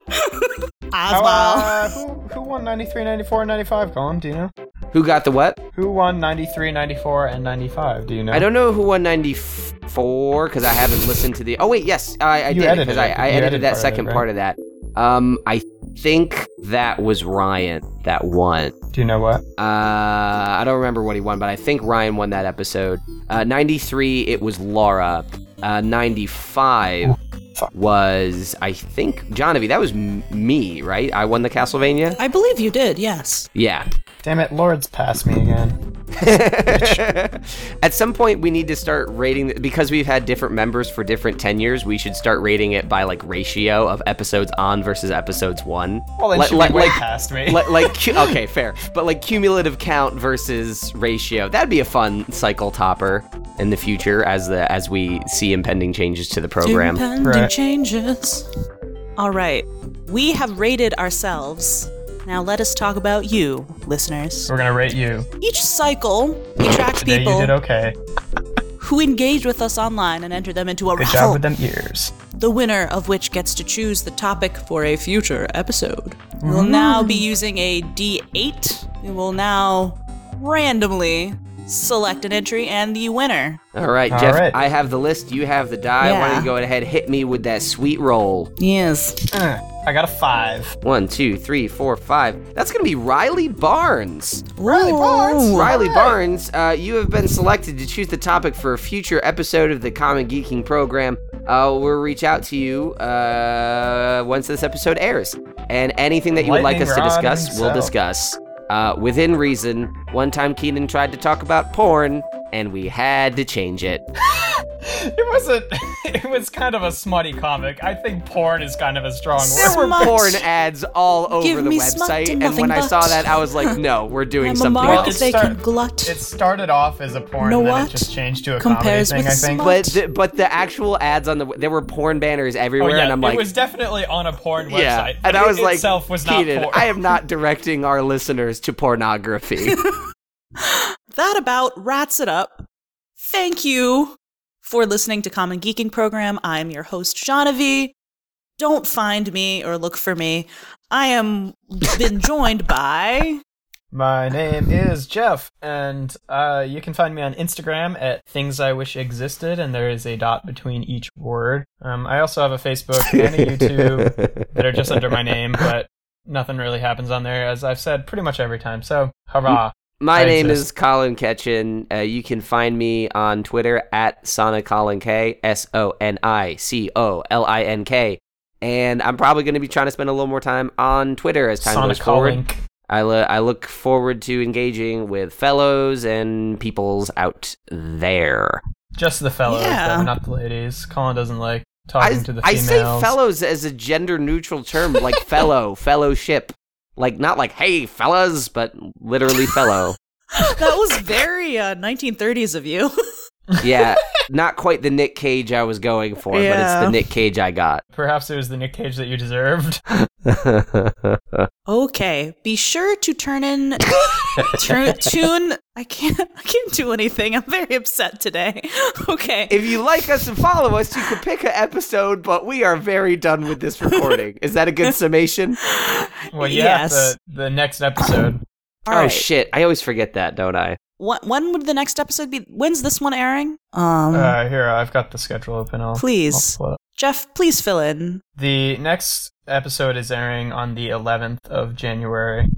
As How, well. uh, who, who won 93, 94, and 95, Colin? Do you know? Who got the what? Who won 93, 94, and 95? Do you know? I don't know who won 94 because I haven't listened to the. Oh, wait, yes, I, I did because I. I edited edited that part of it, second right? part of that. Um, I think that was Ryan that won. Do you know what? Uh, I don't remember what he won, but I think Ryan won that episode. Uh, 93, it was Laura. Uh, 95 fuck. was, I think, Jonavi. That was m- me, right? I won the Castlevania? I believe you did, yes. Yeah. Damn it, Laura's passed me again. At some point, we need to start rating because we've had different members for different tenures. We should start rating it by like ratio of episodes on versus episodes one. Well, then Like- she like- way like- past me. like, like cu- okay, fair, but like cumulative count versus ratio. That'd be a fun cycle topper in the future as the as we see impending changes to the program. Impending Right. changes. All right. We have rated ourselves. Now let us talk about you, listeners. We're gonna rate you. Each cycle, we track Today people you did okay. who engage with us online and enter them into a Good raffle. job with them ears. the winner of which gets to choose the topic for a future episode. We will mm. now be using a D8. We will now randomly select an entry and the winner. All right, All Jeff, right. I have the list. You have the die. Why don't you go ahead, hit me with that sweet roll? Yes. Uh, I got a five. One, two, three, four, five. That's gonna be Riley Barnes. Riley Barnes. Ooh. Riley Alright. Barnes, uh, you have been selected to choose the topic for a future episode of the Common Geeking program. Uh, we'll reach out to you uh, once this episode airs. And anything that you would like us to rod discuss, we'll discuss. Uh, within reason, one time Keenan tried to talk about porn, and we had to change it. It wasn't. It was kind of a smutty comic. I think porn is kind of a strong There word. There were Smut. porn ads all over Give the website, and and when nothing I saw that, I was like, no, we're doing I'm a something mark else. they start- can glut. It started off as a porn, Know and then what? it just changed to a Compares comedy thing. I think. smut. But the, but the actual ads on the there were porn banners Oh everywhere, yeah, and I'm like, it was definitely on a porn website. yeah, and I it was like, itself was not Keenan, porn. I am not directing our listeners to pornography. That about rats it up. Thank you for listening to Common Geeking Program. I'm your host, Genevieve. Don't find me or look for me. I am been joined by My name is Jeff, and uh, you can find me on Instagram at things I wish existed, and there is a dot between each word. Um, I also have a Facebook and a YouTube that are just under my name, but nothing really happens on there, as I've said pretty much every time. So, hurrah! My I name exist. is Colin Ketchin. Uh, you can find me on Twitter at Sonic Colin K, S O N I C O L I N K. And I'm probably going to be trying to spend a little more time on Twitter as time Sonic goes forward. Link. I, lo- I look forward to engaging with fellows and peoples out there. Just the fellows, Yeah. though, not the ladies. Colin doesn't like talking I, to the females. I females. say fellows as a gender neutral term, like fellow, fellowship. Like, not like, hey, fellas, but literally fellow. That was very uh, 1930s of you. Yeah, not quite the Nick Cage I was going for, but it's the Nick Cage I got. Perhaps it was the Nick Cage that you deserved. Okay, be sure to turn in turn, tune. I can't. I can't do anything. I'm very upset today. Okay. if you like us and follow us, you can pick an episode, but we are very done with this recording. Is that a good summation? Well, yeah, Yes. the, the next episode. All oh, right. shit. I always forget that, don't I? When, when would the next episode be? When's this one airing? Um, Uh, here, I've got the schedule open. I'll, please, I'll pull it up. Jeff, please fill in. The next episode is airing on the 11th of January,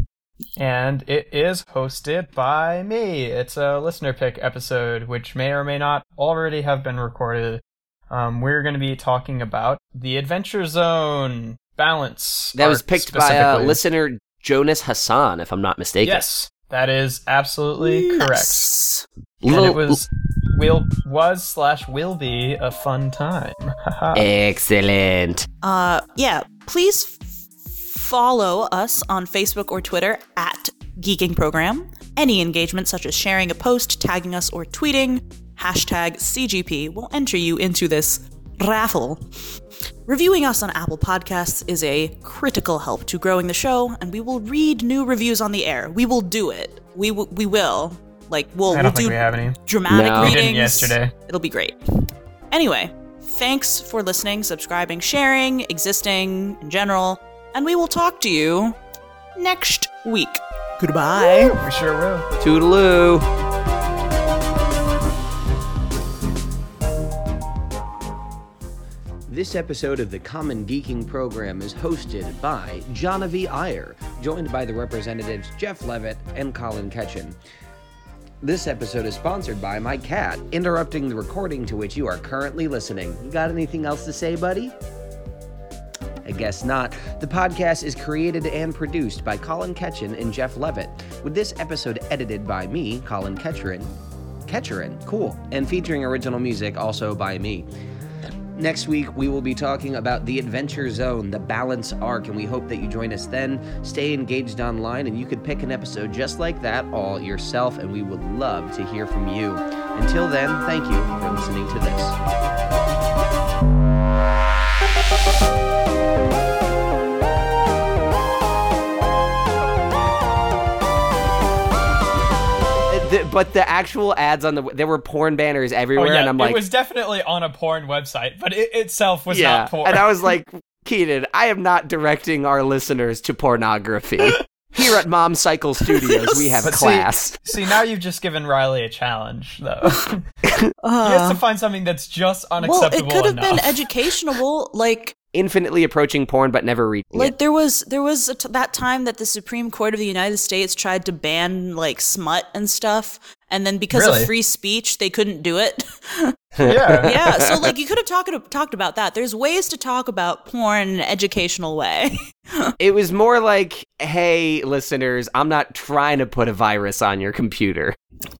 and it is hosted by me. It's a listener pick episode, which may or may not already have been recorded. Um, we're going to be talking about the Adventure Zone balance. That was picked by uh, listener Jonas Hassan, if I'm not mistaken. Yes, that is absolutely correct. Nice. And it was will was slash will be a fun time. Excellent. Uh, yeah. Please f- follow us on Facebook or Twitter at Geeking Program. Any engagement, such as sharing a post, tagging us, or tweeting hashtag CGP, will enter you into this raffle. Reviewing us on Apple Podcasts is a critical help to growing the show, and we will read new reviews on the air. We will do it. We w- we will. Like we'll I we'll don't do we have any. dramatic No. We didn't yesterday. It'll be great. Anyway, thanks for listening, subscribing, sharing, existing in general, and we will talk to you next week. Goodbye. We sure will. Toodaloo. This episode of the Common Geeking Program is hosted by Jonavi Iyer, joined by the representatives Jeff Levitt and Colin Ketchen. This episode is sponsored by my cat, interrupting the recording to which you are currently listening. You got anything else to say, buddy? I guess not. The podcast is created and produced by Colin Ketchen and Jeff Levitt, with this episode edited by me, Colin Ketcherin. Ketcherin, cool. And featuring original music also by me. Next week, we will be talking about the Adventure Zone, the Balance Arc, and we hope that you join us then. Stay engaged online, and you could pick an episode just like that all yourself, and we would love to hear from you. Until then, thank you for listening to this. But the actual ads on the there were porn banners Oh everywhere, yeah, and I'm like, it was definitely on a porn website, but it itself was yeah, not porn. and I was like, Keenan, I am not directing our listeners to pornography. Here at Mom Cycle Studios, we have But class. See, now you've just given Riley a challenge, though. he has Uh, to find something that's just unacceptable. well, unacceptable it could have enough. been educational. Like, Infinitely approaching porn, but never reaching like it. there was there was a t- that time that the Supreme Court of the United States tried to ban like smut and stuff, and then because Really? of free speech, they couldn't do it. yeah. yeah, so like you could have talked talked about that. There's ways to talk about porn in an educational way. It was more like, hey, listeners, I'm not trying to put a virus on your computer.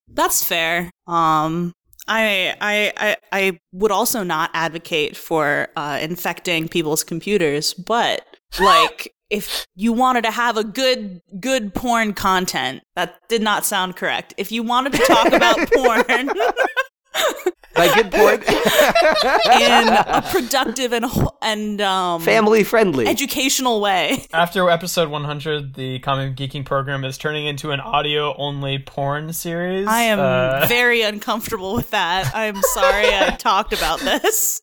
That's fair. Um, I I I, I would also not advocate for uh, infecting people's computers, but like if you wanted to have a good good porn content, that did not sound correct. If you wanted to talk about porn By good point. in a productive and and um family friendly. educational way, After episode 100, the Common Geeking program is turning into an audio-only porn series. I am Uh, very uncomfortable with that. I'm sorry I talked about this.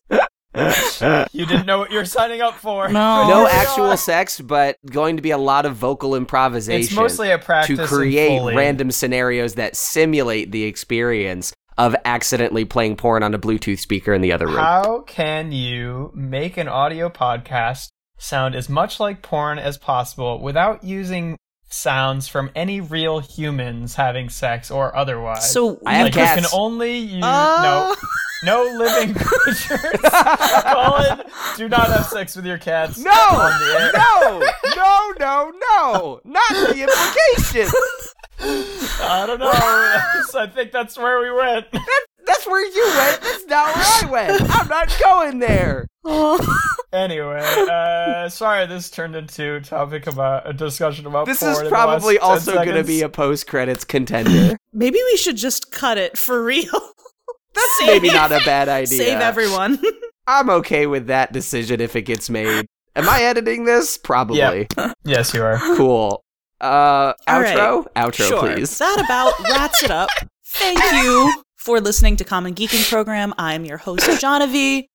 you didn't know what you were signing up for. No. no actual sex, but going to be a lot of vocal improvisation. It's mostly a practice to in create Foley. random scenarios that simulate the experience of accidentally playing porn on a Bluetooth speaker in the other room. How can you make an audio podcast sound as much like porn as possible without using sounds from any real humans having sex or otherwise. So I have like cats. you can only use Uh, no no living creatures. Colin, do not have sex with your cats. No, on the air. no, no, no, no, not the implication. I don't know. I think that's where we went. That's where you went. That's not where I went. I'm not going there. Anyway, uh, sorry this turned into a topic about a discussion about This porn is probably also going to be a post credits contender. Maybe we should just cut it for real. That's Save- maybe not a bad idea. Save everyone. I'm okay with that decision if it gets made. Am I editing this? Probably. Yep. Yes, you are. Cool. Uh, All right. outro? Outro, sure. please. That about wraps it up. Thank you for listening to Common Geeking Program. I'm your host, Jonavi.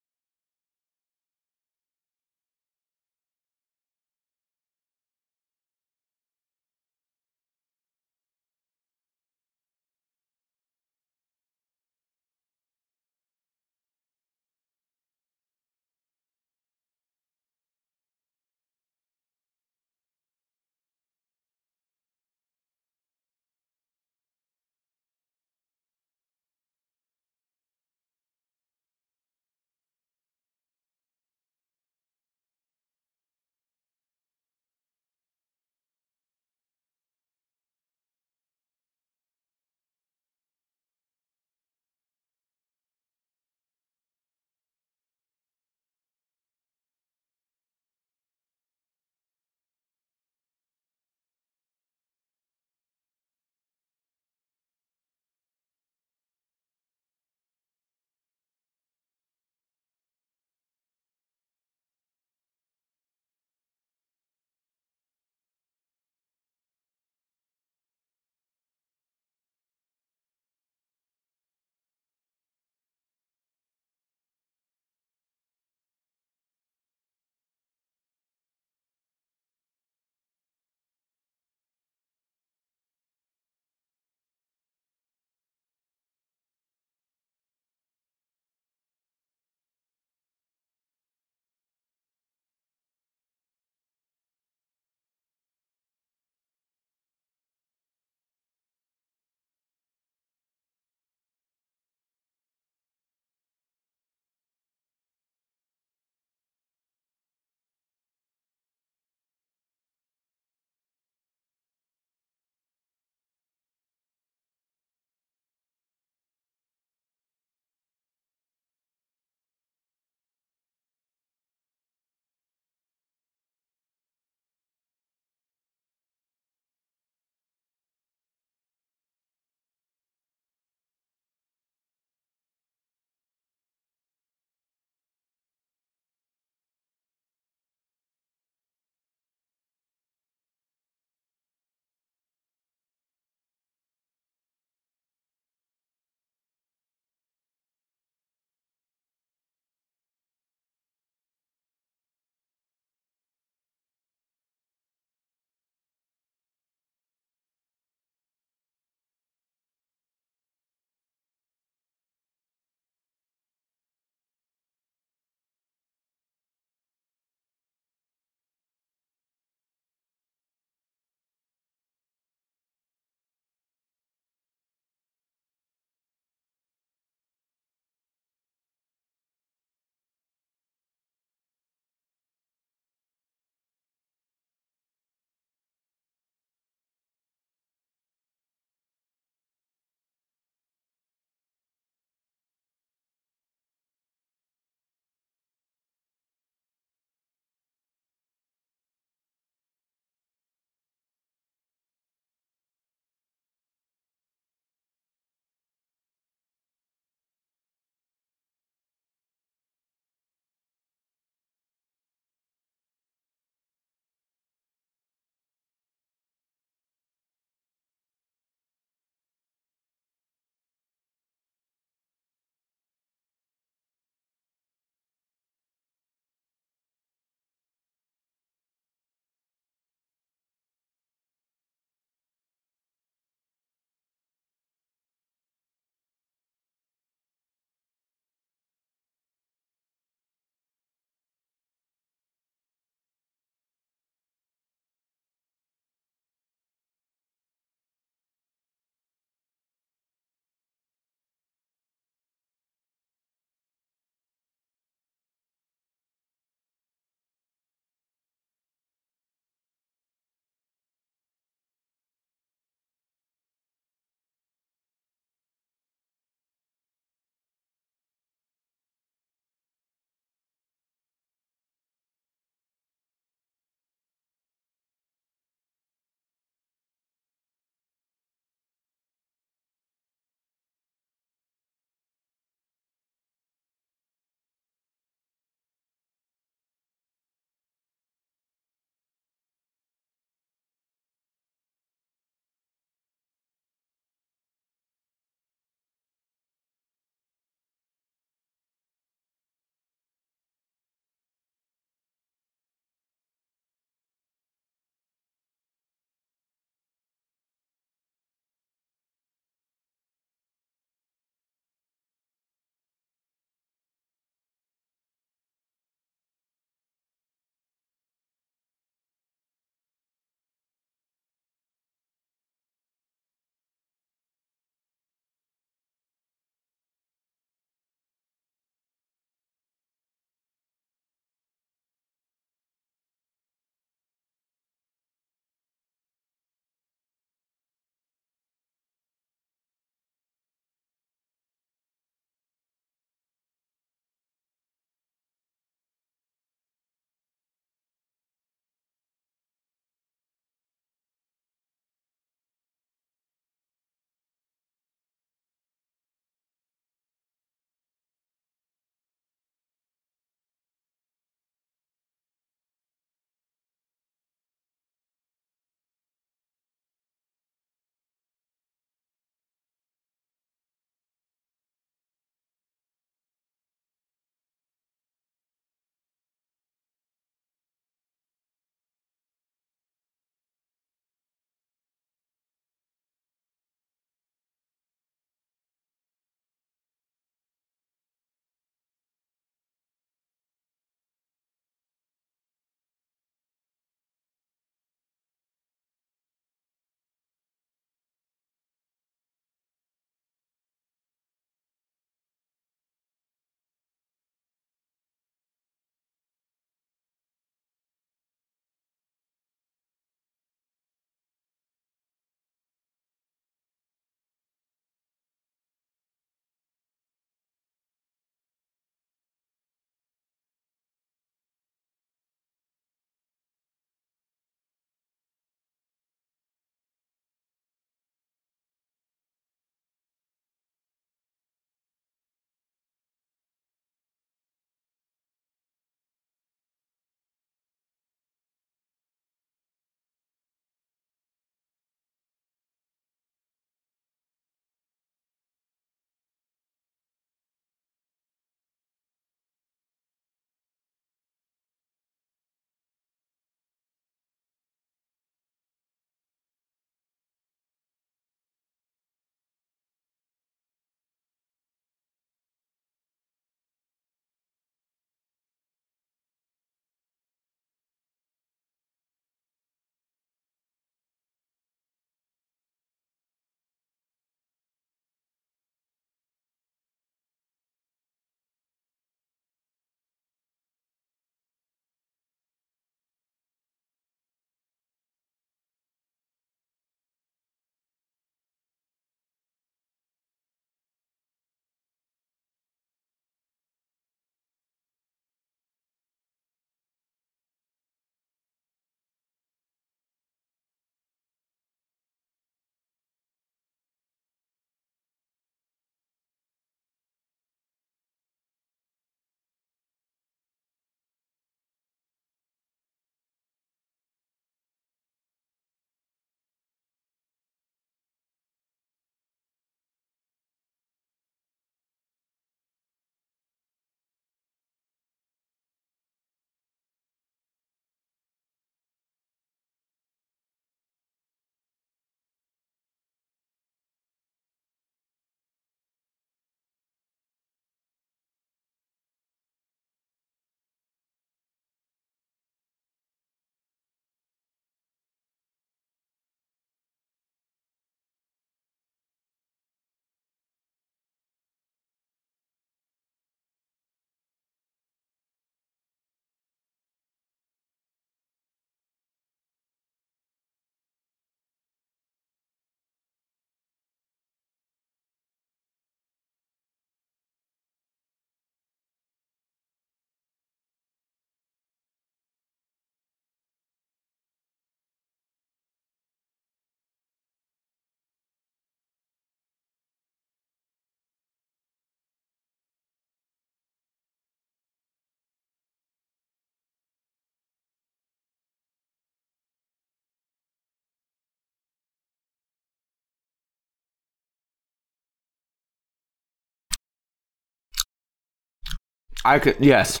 I could yes.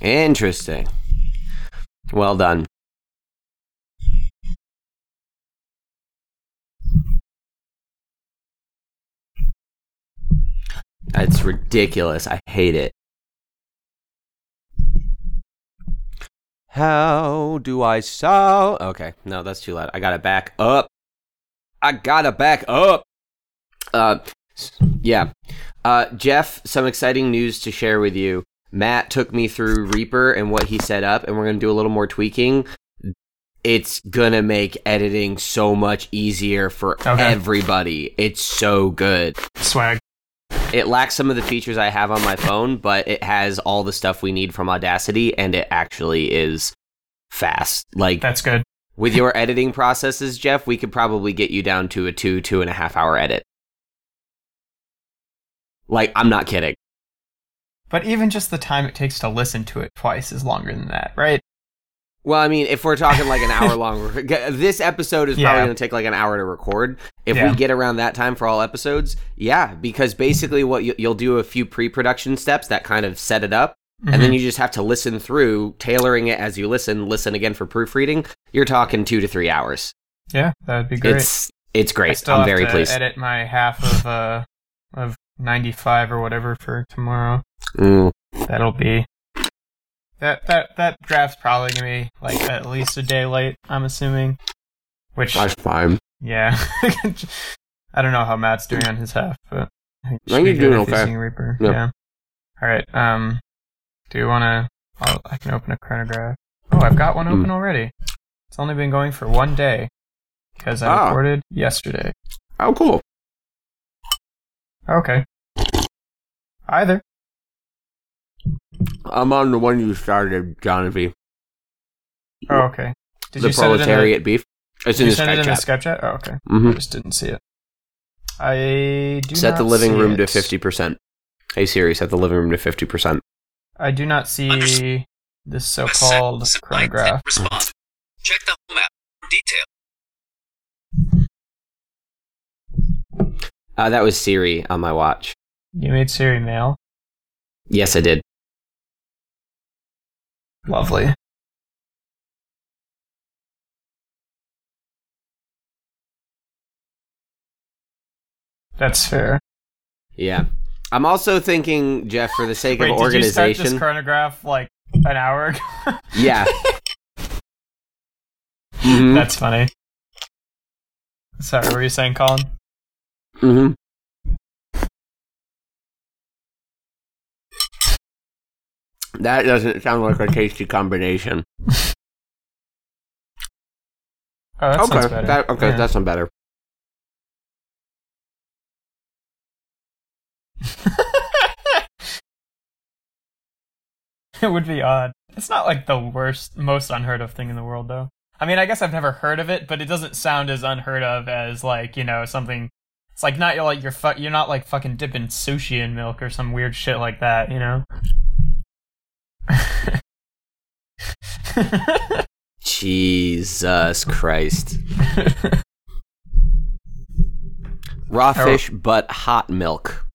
Interesting. Well done. That's ridiculous. I hate it. How do I solve? Okay, no, that's too loud. I gotta back up. I gotta back up. Uh, yeah. Uh, Jeff, some exciting news to share with you. Matt took me through Reaper and what he set up, and we're gonna do a little more tweaking. It's gonna make editing so much easier for Okay. everybody. It's so good. Swag. It lacks some of the features I have on my phone, but it has all the stuff we need from Audacity, and it actually is fast. Like That's good. With your editing processes, Jeff, we could probably get you down to a two, two and a half hour edit. Like, I'm not kidding. But even just the time it takes to listen to it twice is longer than that, right? Well, I mean, if we're talking like an hour long, this episode is Yeah. probably going to take like an hour to record. If Yeah. we get around that time for all episodes, yeah, because basically what you, you'll do a few pre-production steps that kind of set it up, and Mm-hmm. then you just have to listen through, tailoring it as you listen. Listen again for proofreading. You're talking two to three hours. yeah, that would be great. It's it's I great. still I'm have very to pleased. edit my half of uh of 95 or whatever for tomorrow. Mm. That'll be that that that draft's probably gonna be like at least a day late. I'm assuming. Which That's fine. yeah, I don't know how Matt's doing on his half, but I think, he's doing okay. Reaper. Yeah. Yeah. All right. Um, do you want to? I can open a chronograph. Oh, I've got one Hmm. open already. It's only been going for one day because I Ah. recorded yesterday. Oh, cool. Okay. Either. I'm on the one you started, Jonathan. Oh, okay. Did the you send it in the, proletariat beef. It's did in you the send it in Skype the chat. Skype chat? Oh, okay. I Mhm. just didn't see it. I do Set the living room to fifty percent. Hey Siri, set the living room to fifty percent. I do not see this so-called chronograph. Respond. Check the home app for detail. Uh, that was Siri on my watch. You made Siri male. Yes, I did. Lovely. That's fair. Yeah. I'm also thinking, Jeff, for the sake Wait, of did you start this chronograph like an hour ago? yeah. hmm That's funny. Sorry, what were you saying, Colin? hmm That doesn't sound like a tasty combination. Oh, that okay, that, okay, Yeah. that's not better. it would be odd. It's not like the worst, most unheard of thing in the world, though. I mean, I guess I've never heard of it, but it doesn't sound as unheard of as like you know something. It's like not like you're fu- you're not like fucking dipping sushi in milk or some weird shit like that, you know. Jesus Christ. Raw Oh. fish, but hot milk.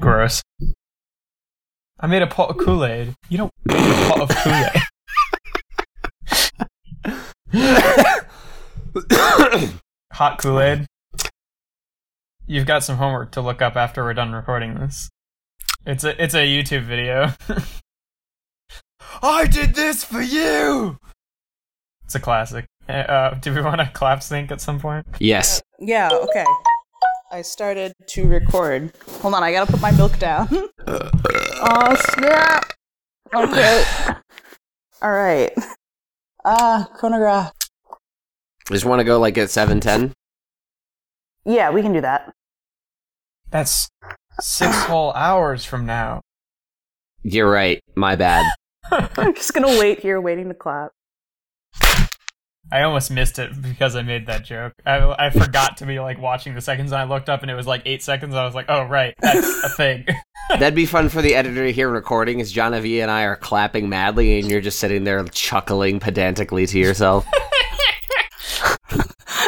Gross. I made a pot of Kool Aid. You don't make a pot of Kool Aid. Hot Kool Aid. You've got some homework to look up after we're done recording this. It's a it's a YouTube video. I did this for you. It's a classic. Uh, Uh, do we want to clap sync at some point? yes. Yeah, okay. I started to record. Hold on, I gotta put my milk down. oh, snap! Okay. Alright. Ah, chronograph. Just want to go like at 710? Yeah, we can do that. That's six whole hours from now. You're right. My bad. I'm just gonna wait here, waiting to clap. I almost missed it because I made that joke. I, I forgot to be like watching the seconds, and I looked up and it was like eight seconds. I was like, "Oh right, that's a thing." That'd be fun for the editor to hear recording as John V and I are clapping madly and you're just sitting there chuckling pedantically to yourself.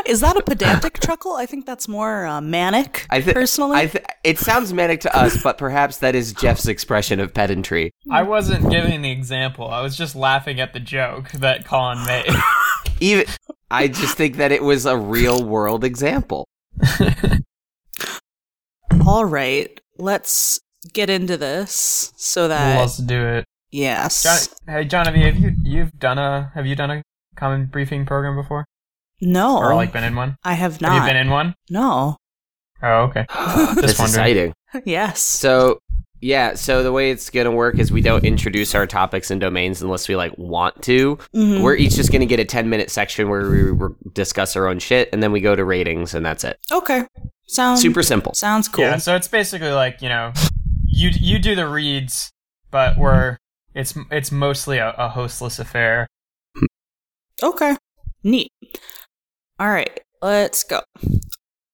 Is that a pedantic chuckle? I think that's more uh, manic. I thi- personally, I th- it sounds manic to us, but perhaps that is Jeff's expression of pedantry. I wasn't giving the example. I was just laughing at the joke that Colin made. Even I just think that it was a real world example. all right. Let's get into this so that Let's do it. yes, John, hey, John, have you, you you've done a have you done a common briefing program before, no, or like been in one? I have not. Have not. you been in one? no, Oh, okay. That's wondering. exciting. yes. So yeah, so the way it's gonna work is we don't introduce our topics and domains unless we like want to. Mhm. We're each just gonna get a ten minute section where we re- discuss our own shit, and then we go to ratings, and that's it. Okay, sounds Super simple. Sounds cool. Yeah, so it's basically like you know, you you do the reads, but we're it's it's mostly a, a hostless affair. Okay. Neat. All right, let's go.